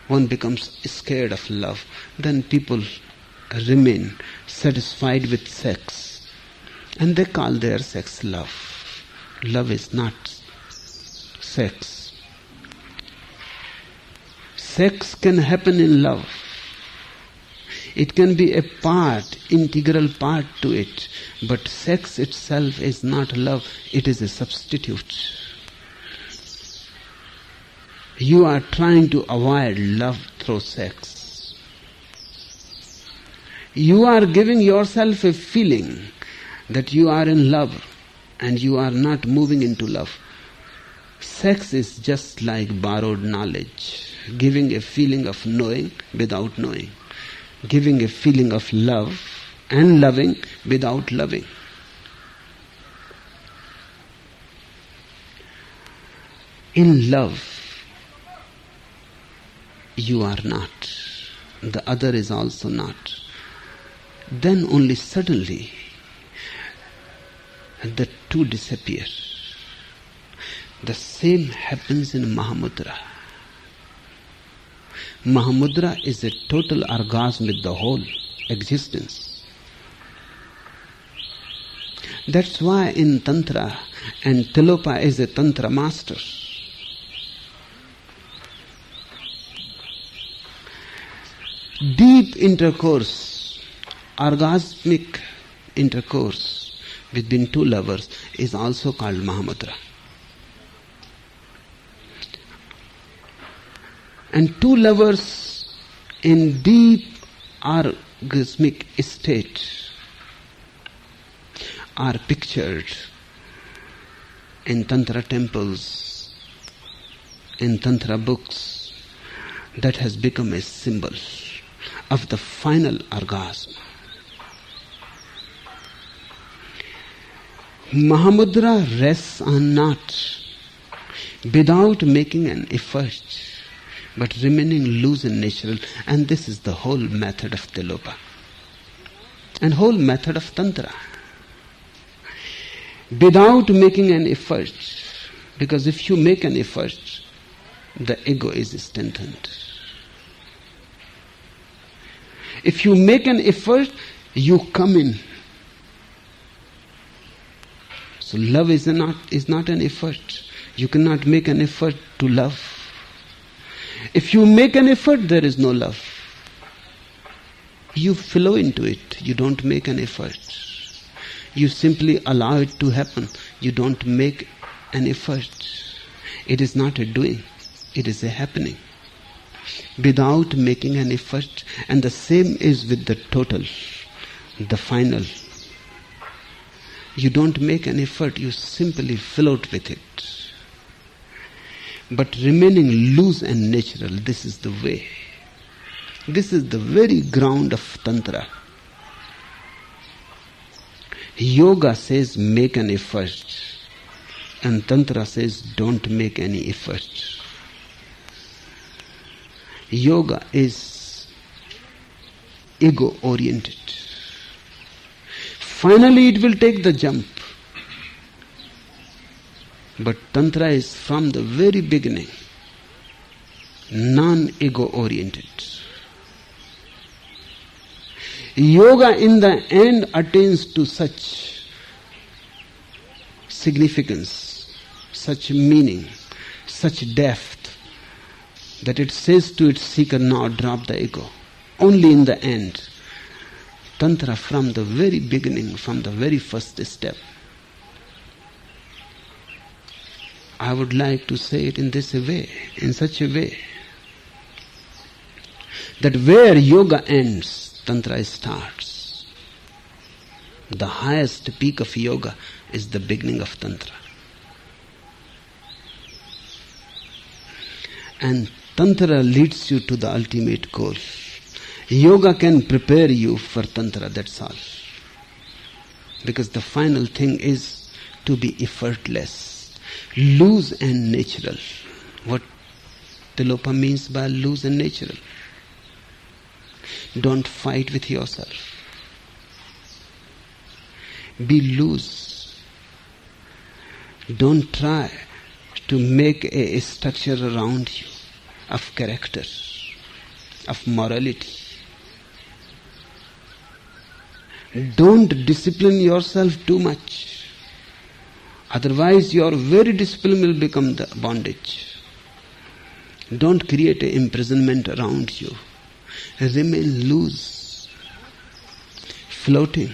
One becomes scared of love. Then people remain satisfied with sex, and they call their sex love. Love is not sex. Sex can happen in love. It can be a part, integral part to it. But sex itself is not love, it is a substitute. You are trying to avoid love through sex. You are giving yourself a feeling that you are in love and you are not moving into love. Sex is just like borrowed knowledge. giving a feeling of knowing without knowing, giving a feeling of love and loving without loving. In love, you are not, the other is also not. Then only suddenly the two disappear. The same happens in Mahamudra. Mahamudra is a total orgasm with the whole existence. That's why in Tantra, and Tilopa is a Tantra master. Deep intercourse, orgasmic intercourse between two lovers is also called Mahamudra. And two lovers in deep orgasmic state are pictured in Tantra temples, in Tantra books, that has become a symbol of the final orgasm. Mahamudra rests on not without making an effort but remaining loose and natural and this is the whole method of Tilopa and whole method of Tantra. Without making an effort because if you make an effort the ego is strengthened if you make an effort you come in. So love is not is not an effort. You cannot make an effort to love if you make an effort, there is no love. You flow into it. You don't make an effort. You simply allow it to happen. You don't make an effort. It is not a doing. It is a happening. Without making an effort. And the same is with the total, the final. You don't make an effort. You simply float with it but remaining loose and natural. This is the way. This is the very ground of Tantra. Yoga says make an effort, and Tantra says don't make any effort. Yoga is ego oriented. Finally, it will take the jump. But Tantra is from the very beginning non ego oriented. Yoga in the end attains to such significance, such meaning, such depth that it says to its seeker, now drop the ego. Only in the end. Tantra from the very beginning, from the very first step, I would like to say it in this way, in such a way, that where yoga ends, Tantra starts. The highest peak of yoga is the beginning of Tantra. And Tantra leads you to the ultimate goal. Yoga can prepare you for Tantra, that's all. Because the final thing is to be effortless loose and natural. What Tilopa means by loose and natural. Don't fight with yourself. Be loose. Don't try to make a structure around you of character, of morality. Don't discipline yourself too much. Otherwise, your very discipline will become the bondage. Don't create an imprisonment around you. Remain loose, floating.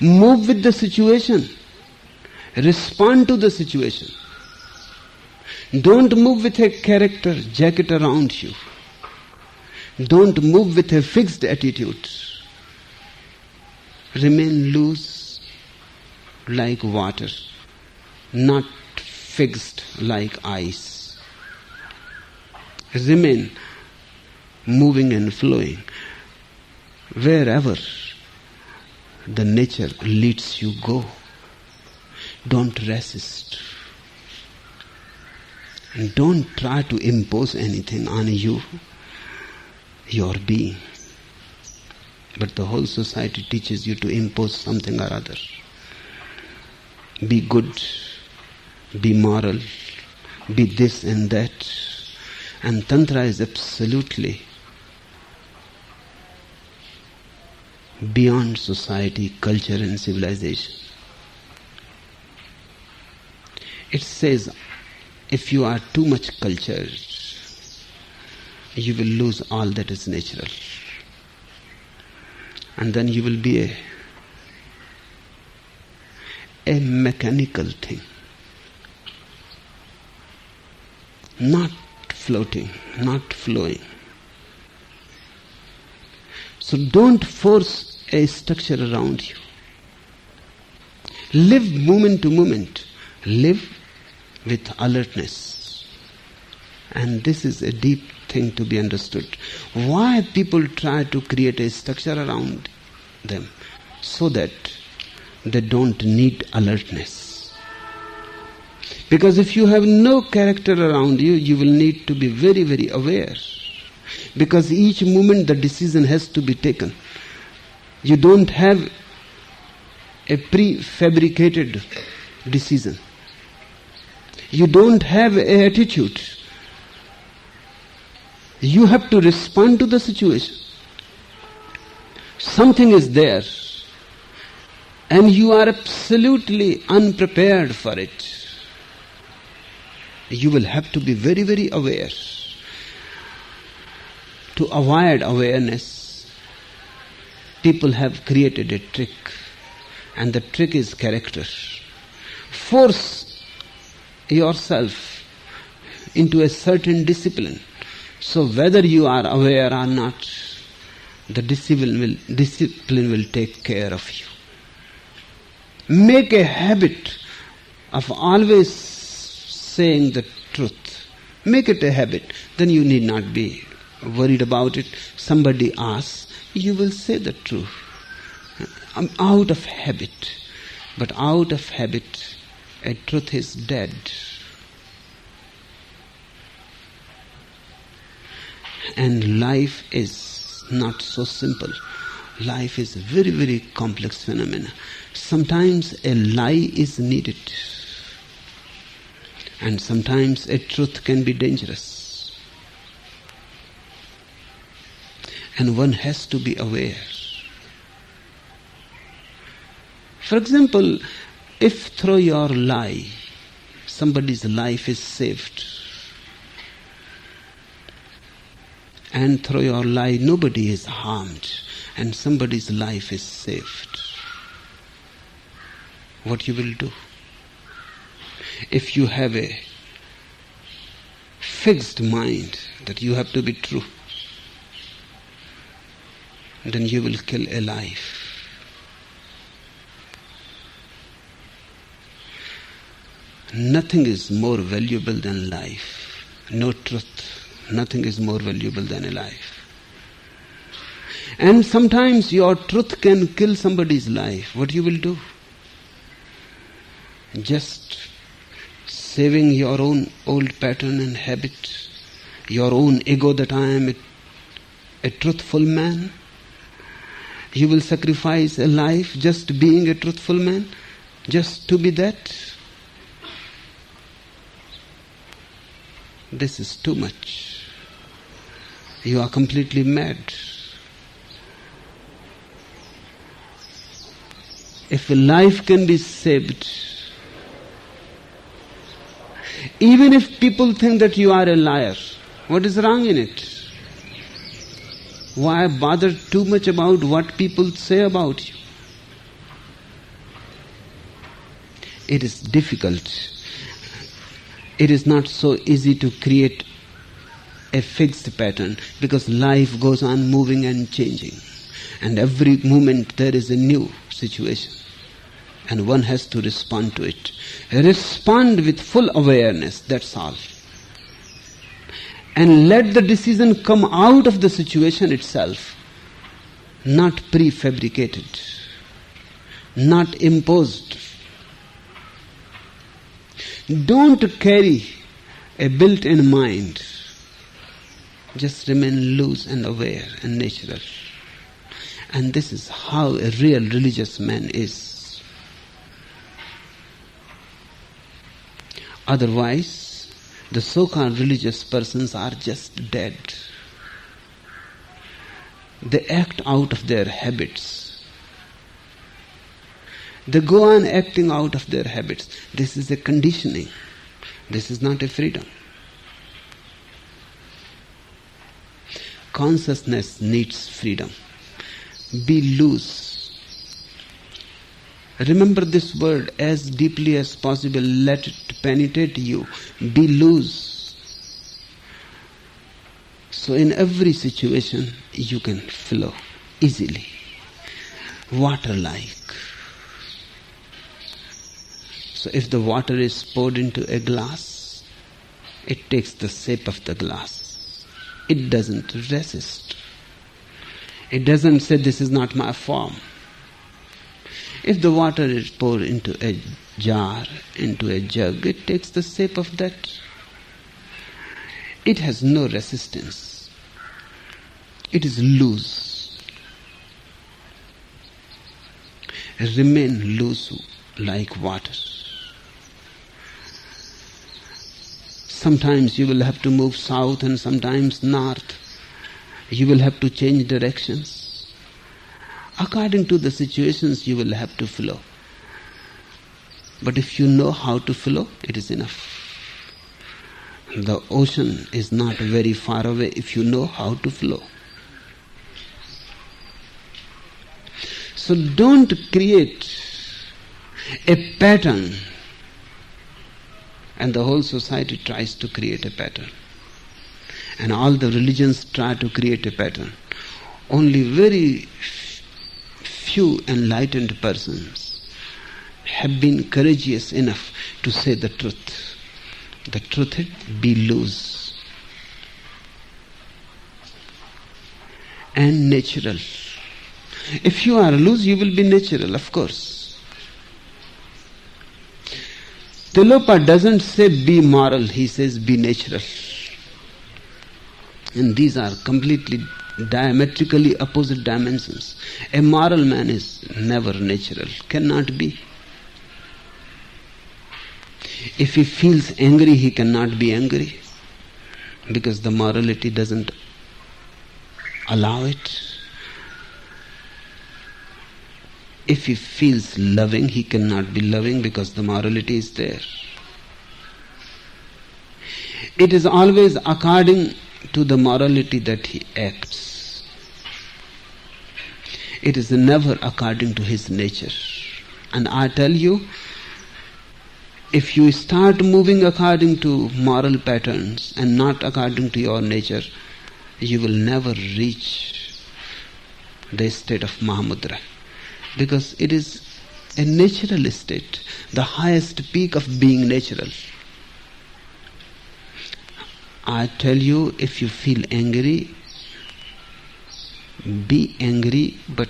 Move with the situation. Respond to the situation. Don't move with a character jacket around you. Don't move with a fixed attitude. Remain loose like water, not fixed like ice. remain moving and flowing wherever the nature leads you go. Don't resist. And don't try to impose anything on you, your being. But the whole society teaches you to impose something or other. Be good, be moral, be this and that. And Tantra is absolutely beyond society, culture, and civilization. It says if you are too much cultured, you will lose all that is natural. And then you will be a, a mechanical thing. Not floating, not flowing. So don't force a structure around you. Live moment to moment. Live with alertness. And this is a deep thing to be understood. Why people try to create a structure around them so that they don't need alertness. Because if you have no character around you, you will need to be very, very aware. Because each moment the decision has to be taken. You don't have a prefabricated decision. You don't have an attitude. You have to respond to the situation. Something is there and you are absolutely unprepared for it. You will have to be very, very aware. To avoid awareness, people have created a trick, and the trick is character. Force yourself into a certain discipline. So whether you are aware or not, the discipline will, discipline will take care of you. Make a habit of always saying the truth. Make it a habit. Then you need not be worried about it. Somebody asks, you will say the truth. I'm out of habit. But out of habit, a truth is dead. And life is not so simple. Life is a very, very complex phenomenon. Sometimes a lie is needed. And sometimes a truth can be dangerous. And one has to be aware. For example, if through your lie somebody's life is saved, and through your lie nobody is harmed, and somebody's life is saved, what you will do? If you have a fixed mind that you have to be true, then you will kill a life. Nothing is more valuable than life. No truth. Nothing is more valuable than a life. And sometimes your truth can kill somebody's life. What you will do? Just saving your own old pattern and habit, your own ego that I am a, a truthful man. You will sacrifice a life just being a truthful man, just to be that. This is too much. You are completely mad. If a life can be saved, even if people think that you are a liar, what is wrong in it? Why bother too much about what people say about you? It is difficult it is not so easy to create a fixed pattern because life goes on moving and changing. And every moment there is a new situation. And one has to respond to it. Respond with full awareness, that's all. and let the decision come out of the situation itself, not prefabricated, not imposed. Don't carry a built in mind. Just remain loose and aware and natural. And this is how a real religious man is. Otherwise, the so called religious persons are just dead. They act out of their habits. They go on acting out of their habits. This is a conditioning. This is not a freedom. Consciousness needs freedom. Be loose. Remember this word as deeply as possible. Let it penetrate you. Be loose. So, in every situation, you can flow easily, water like. So, if the water is poured into a glass, it takes the shape of the glass. It doesn't resist. It doesn't say, This is not my form. If the water is poured into a jar, into a jug, it takes the shape of that. It has no resistance. It is loose. Remain loose like water. Sometimes you will have to move south and sometimes north. You will have to change directions. According to the situations, you will have to flow. But if you know how to flow, it is enough. The ocean is not very far away if you know how to flow. So don't create a pattern, and the whole society tries to create a pattern and all the religions try to create a pattern. Only very few enlightened persons have been courageous enough to say the truth. The truth is be loose and natural. If you are loose, you will be natural, of course. Tilopa doesn't say be moral, he says be natural. And these are completely diametrically opposite dimensions. A moral man is never natural, cannot be. If he feels angry, he cannot be angry because the morality doesn't allow it. If he feels loving, he cannot be loving because the morality is there. It is always according to the morality that he acts. It is never according to his nature. And I tell you, if you start moving according to moral patterns and not according to your nature, you will never reach the state of Mahamudra. Because it is a natural state, the highest peak of being natural. I tell you, if you feel angry, be angry, but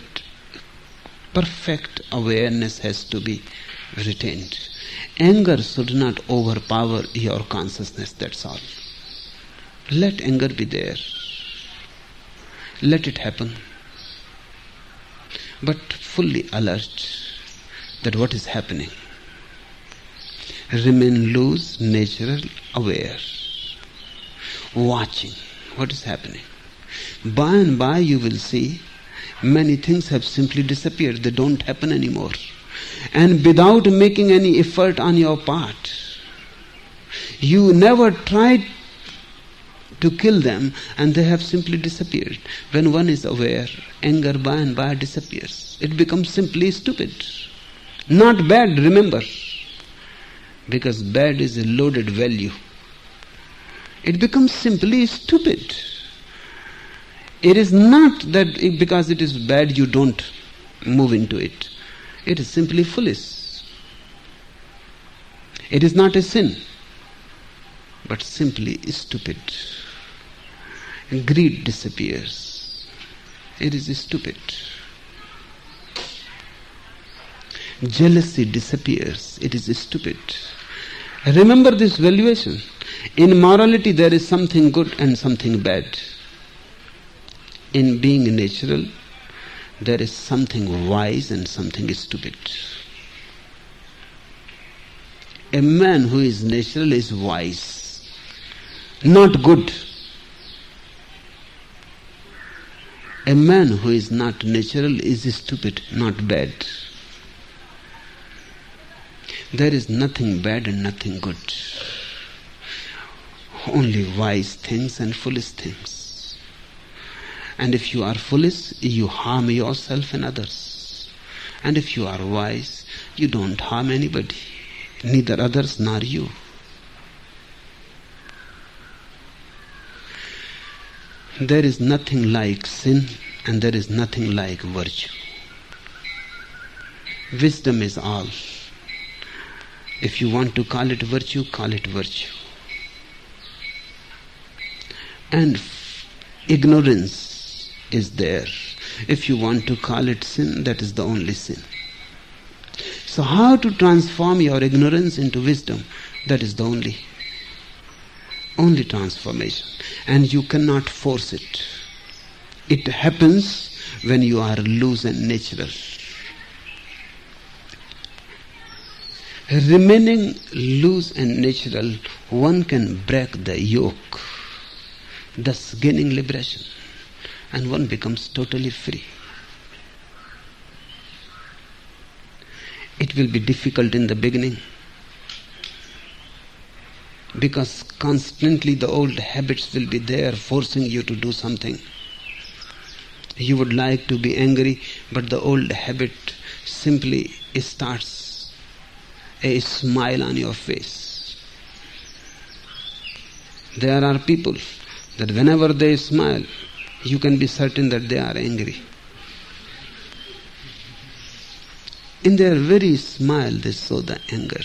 perfect awareness has to be retained. Anger should not overpower your consciousness, that's all. Let anger be there. Let it happen. But fully alert that what is happening. Remain loose, natural, aware watching what is happening. By and by, you will see many things have simply disappeared, they don't happen anymore. And without making any effort on your part, you never tried to kill them and they have simply disappeared. When one is aware, anger by and by disappears. It becomes simply stupid. Not bad, remember. Because bad is a loaded value it becomes simply stupid. It is not that because it is bad you don't move into it. It is simply foolish. It is not a sin, but simply stupid. Greed disappears. It is stupid. Jealousy disappears. It is stupid. Remember this valuation. In morality, there is something good and something bad. In being natural, there is something wise and something stupid. A man who is natural is wise, not good. A man who is not natural is stupid, not bad. There is nothing bad and nothing good. Only wise things and foolish things. And if you are foolish, you harm yourself and others. And if you are wise, you don't harm anybody, neither others nor you. There is nothing like sin and there is nothing like virtue. Wisdom is all. If you want to call it virtue, call it virtue. And ignorance is there. If you want to call it sin, that is the only sin. So, how to transform your ignorance into wisdom? That is the only, only transformation. And you cannot force it. It happens when you are loose and natural. Remaining loose and natural, one can break the yoke, thus gaining liberation, and one becomes totally free. It will be difficult in the beginning because constantly the old habits will be there forcing you to do something. You would like to be angry, but the old habit simply starts a smile on your face. There are people that whenever they smile, you can be certain that they are angry. In their very smile, they show the anger.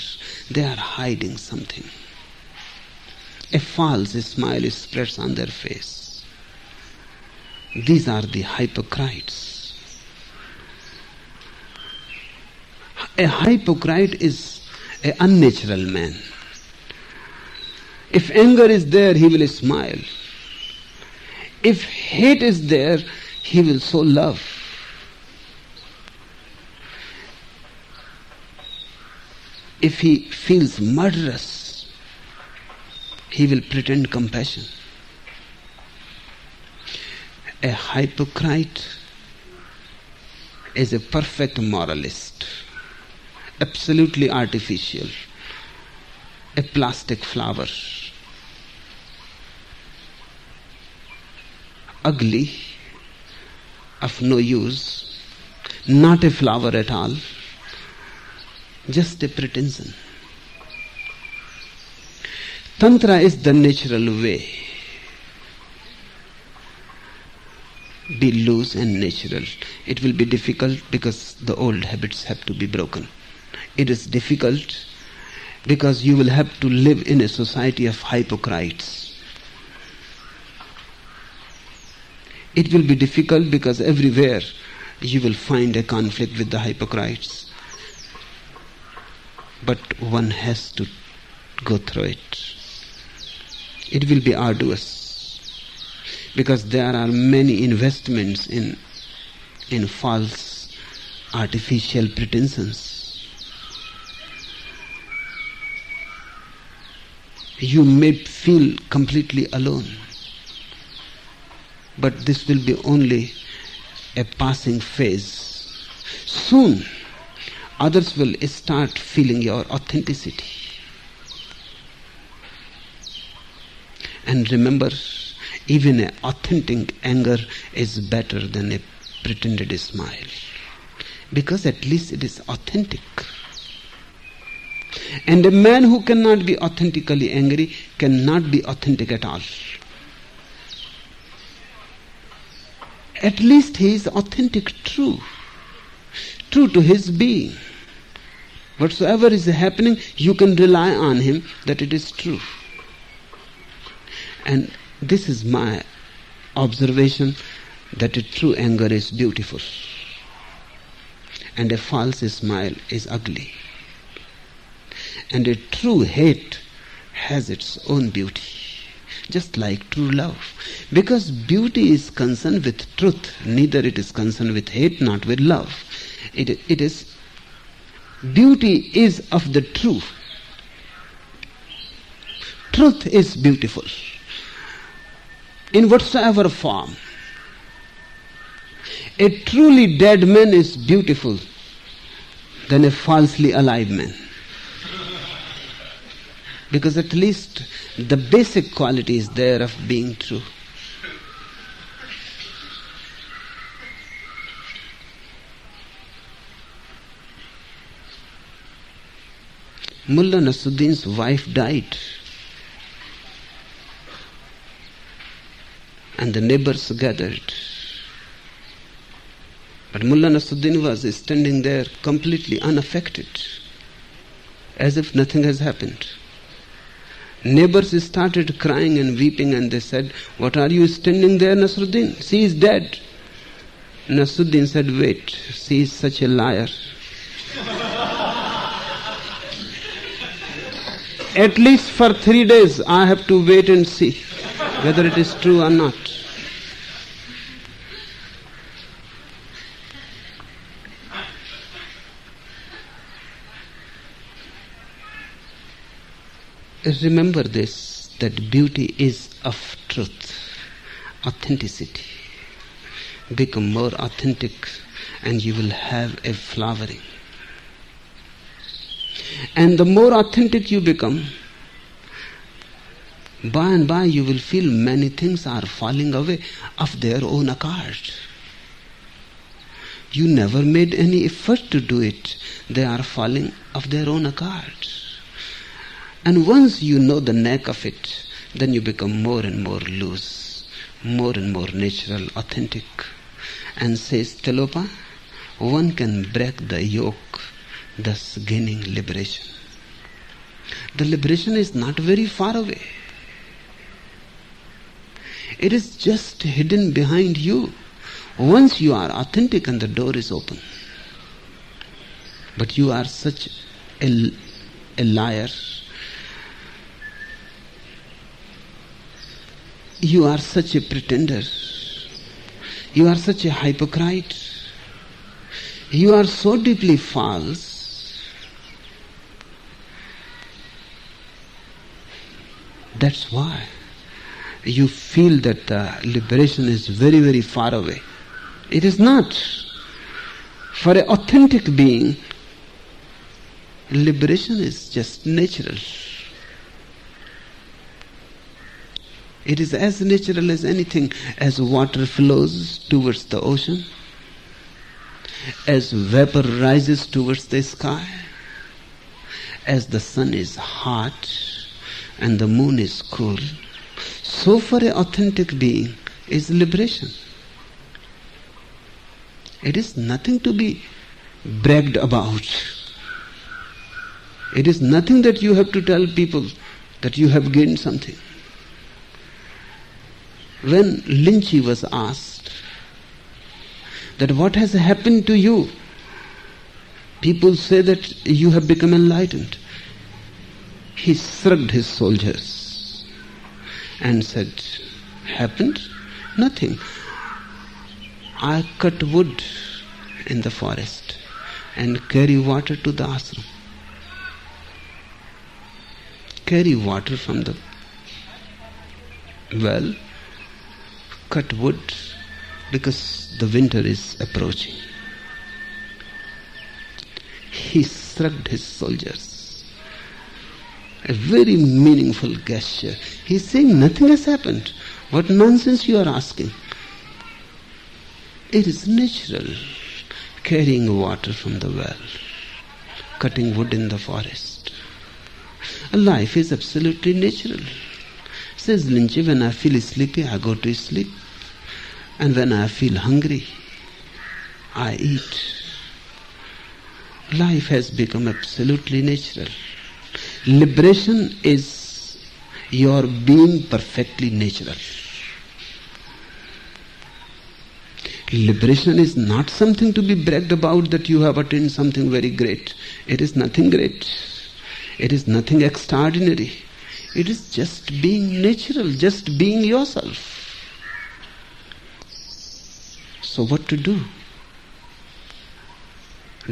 They are hiding something. A false smile is spreads on their face. These are the hypocrites. A hypocrite is a unnatural man. If anger is there, he will smile. If hate is there, he will show love. If he feels murderous, he will pretend compassion. A hypocrite is a perfect moralist absolutely artificial, a plastic flower, ugly, of no use, not a flower at all, just a pretension. Tantra is the natural way. Be loose and natural. It will be difficult because the old habits have to be broken it is difficult because you will have to live in a society of hypocrites. It will be difficult because everywhere you will find a conflict with the hypocrites. But one has to go through it. It will be arduous because there are many investments in, in false artificial pretensions you may feel completely alone. But this will be only a passing phase. Soon, others will start feeling your authenticity. And remember, even an authentic anger is better than a pretended smile. Because at least it is authentic. And a man who cannot be authentically angry cannot be authentic at all. At least he is authentic, true, true to his being. Whatsoever is happening, you can rely on him that it is true. And this is my observation that a true anger is beautiful and a false smile is ugly. And a true hate has its own beauty, just like true love. Because beauty is concerned with truth, neither it is concerned with hate, not with love. It, it is beauty is of the truth. Truth is beautiful in whatsoever form. A truly dead man is beautiful than a falsely alive man. Because at least the basic quality is there of being true. Mullah Nasruddin's wife died. And the neighbors gathered. But Mullah Nasruddin was standing there completely unaffected, as if nothing has happened. Neighbors started crying and weeping and they said, What are you standing there, Nasruddin? She is dead. Nasruddin said, Wait, she is such a liar. At least for three days I have to wait and see whether it is true or not. Remember this that beauty is of truth, authenticity. Become more authentic and you will have a flowering. And the more authentic you become, by and by you will feel many things are falling away of their own accord. You never made any effort to do it, they are falling of their own accord. And once you know the knack of it, then you become more and more loose, more and more natural, authentic. And says Tilopa, one can break the yoke, thus gaining liberation. The liberation is not very far away. It is just hidden behind you. Once you are authentic and the door is open. But you are such a, a liar You are such a pretender. You are such a hypocrite. You are so deeply false. That's why you feel that the liberation is very, very far away. It is not. For an authentic being, liberation is just natural. It is as natural as anything, as water flows towards the ocean, as vapor rises towards the sky, as the sun is hot and the moon is cool. So for an authentic being is liberation. It is nothing to be bragged about. It is nothing that you have to tell people that you have gained something. When Linchi was asked that what has happened to you, people say that you have become enlightened. He shrugged his soldiers and said, Happened? Nothing. I cut wood in the forest and carry water to the ashram. Carry water from the well cut wood because the winter is approaching. He shrugged his soldiers. A very meaningful gesture. He's saying nothing has happened. What nonsense you are asking? It is natural carrying water from the well, cutting wood in the forest. Life is absolutely natural. Says Linchi, when I feel sleepy, I go to sleep. And when I feel hungry, I eat. Life has become absolutely natural. Liberation is your being perfectly natural. Liberation is not something to be bragged about that you have attained something very great. It is nothing great. It is nothing extraordinary. It is just being natural, just being yourself. So, what to do?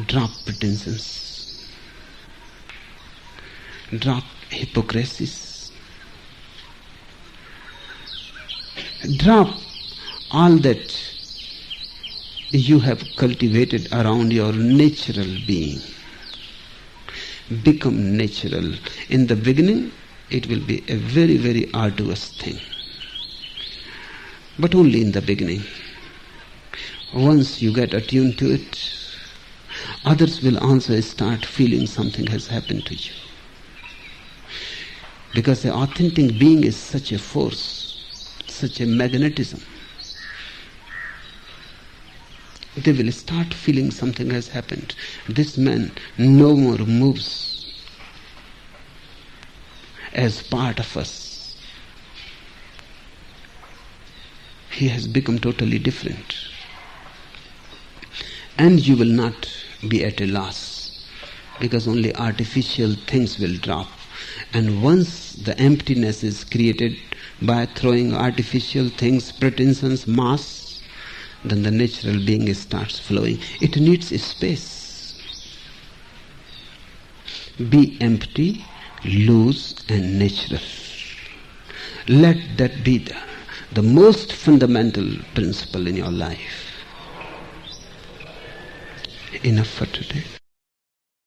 Drop pretensions, drop hypocrisies, drop all that you have cultivated around your natural being. Become natural. In the beginning, it will be a very, very arduous thing. But only in the beginning. Once you get attuned to it, others will also start feeling something has happened to you. Because the authentic being is such a force, such a magnetism they will start feeling something has happened. This man no more moves as part of us. He has become totally different. And you will not be at a loss because only artificial things will drop. And once the emptiness is created by throwing artificial things, pretensions, mass, then the natural being starts flowing. It needs space. Be empty, loose, and natural. Let that be the, the most fundamental principle in your life. Enough for today.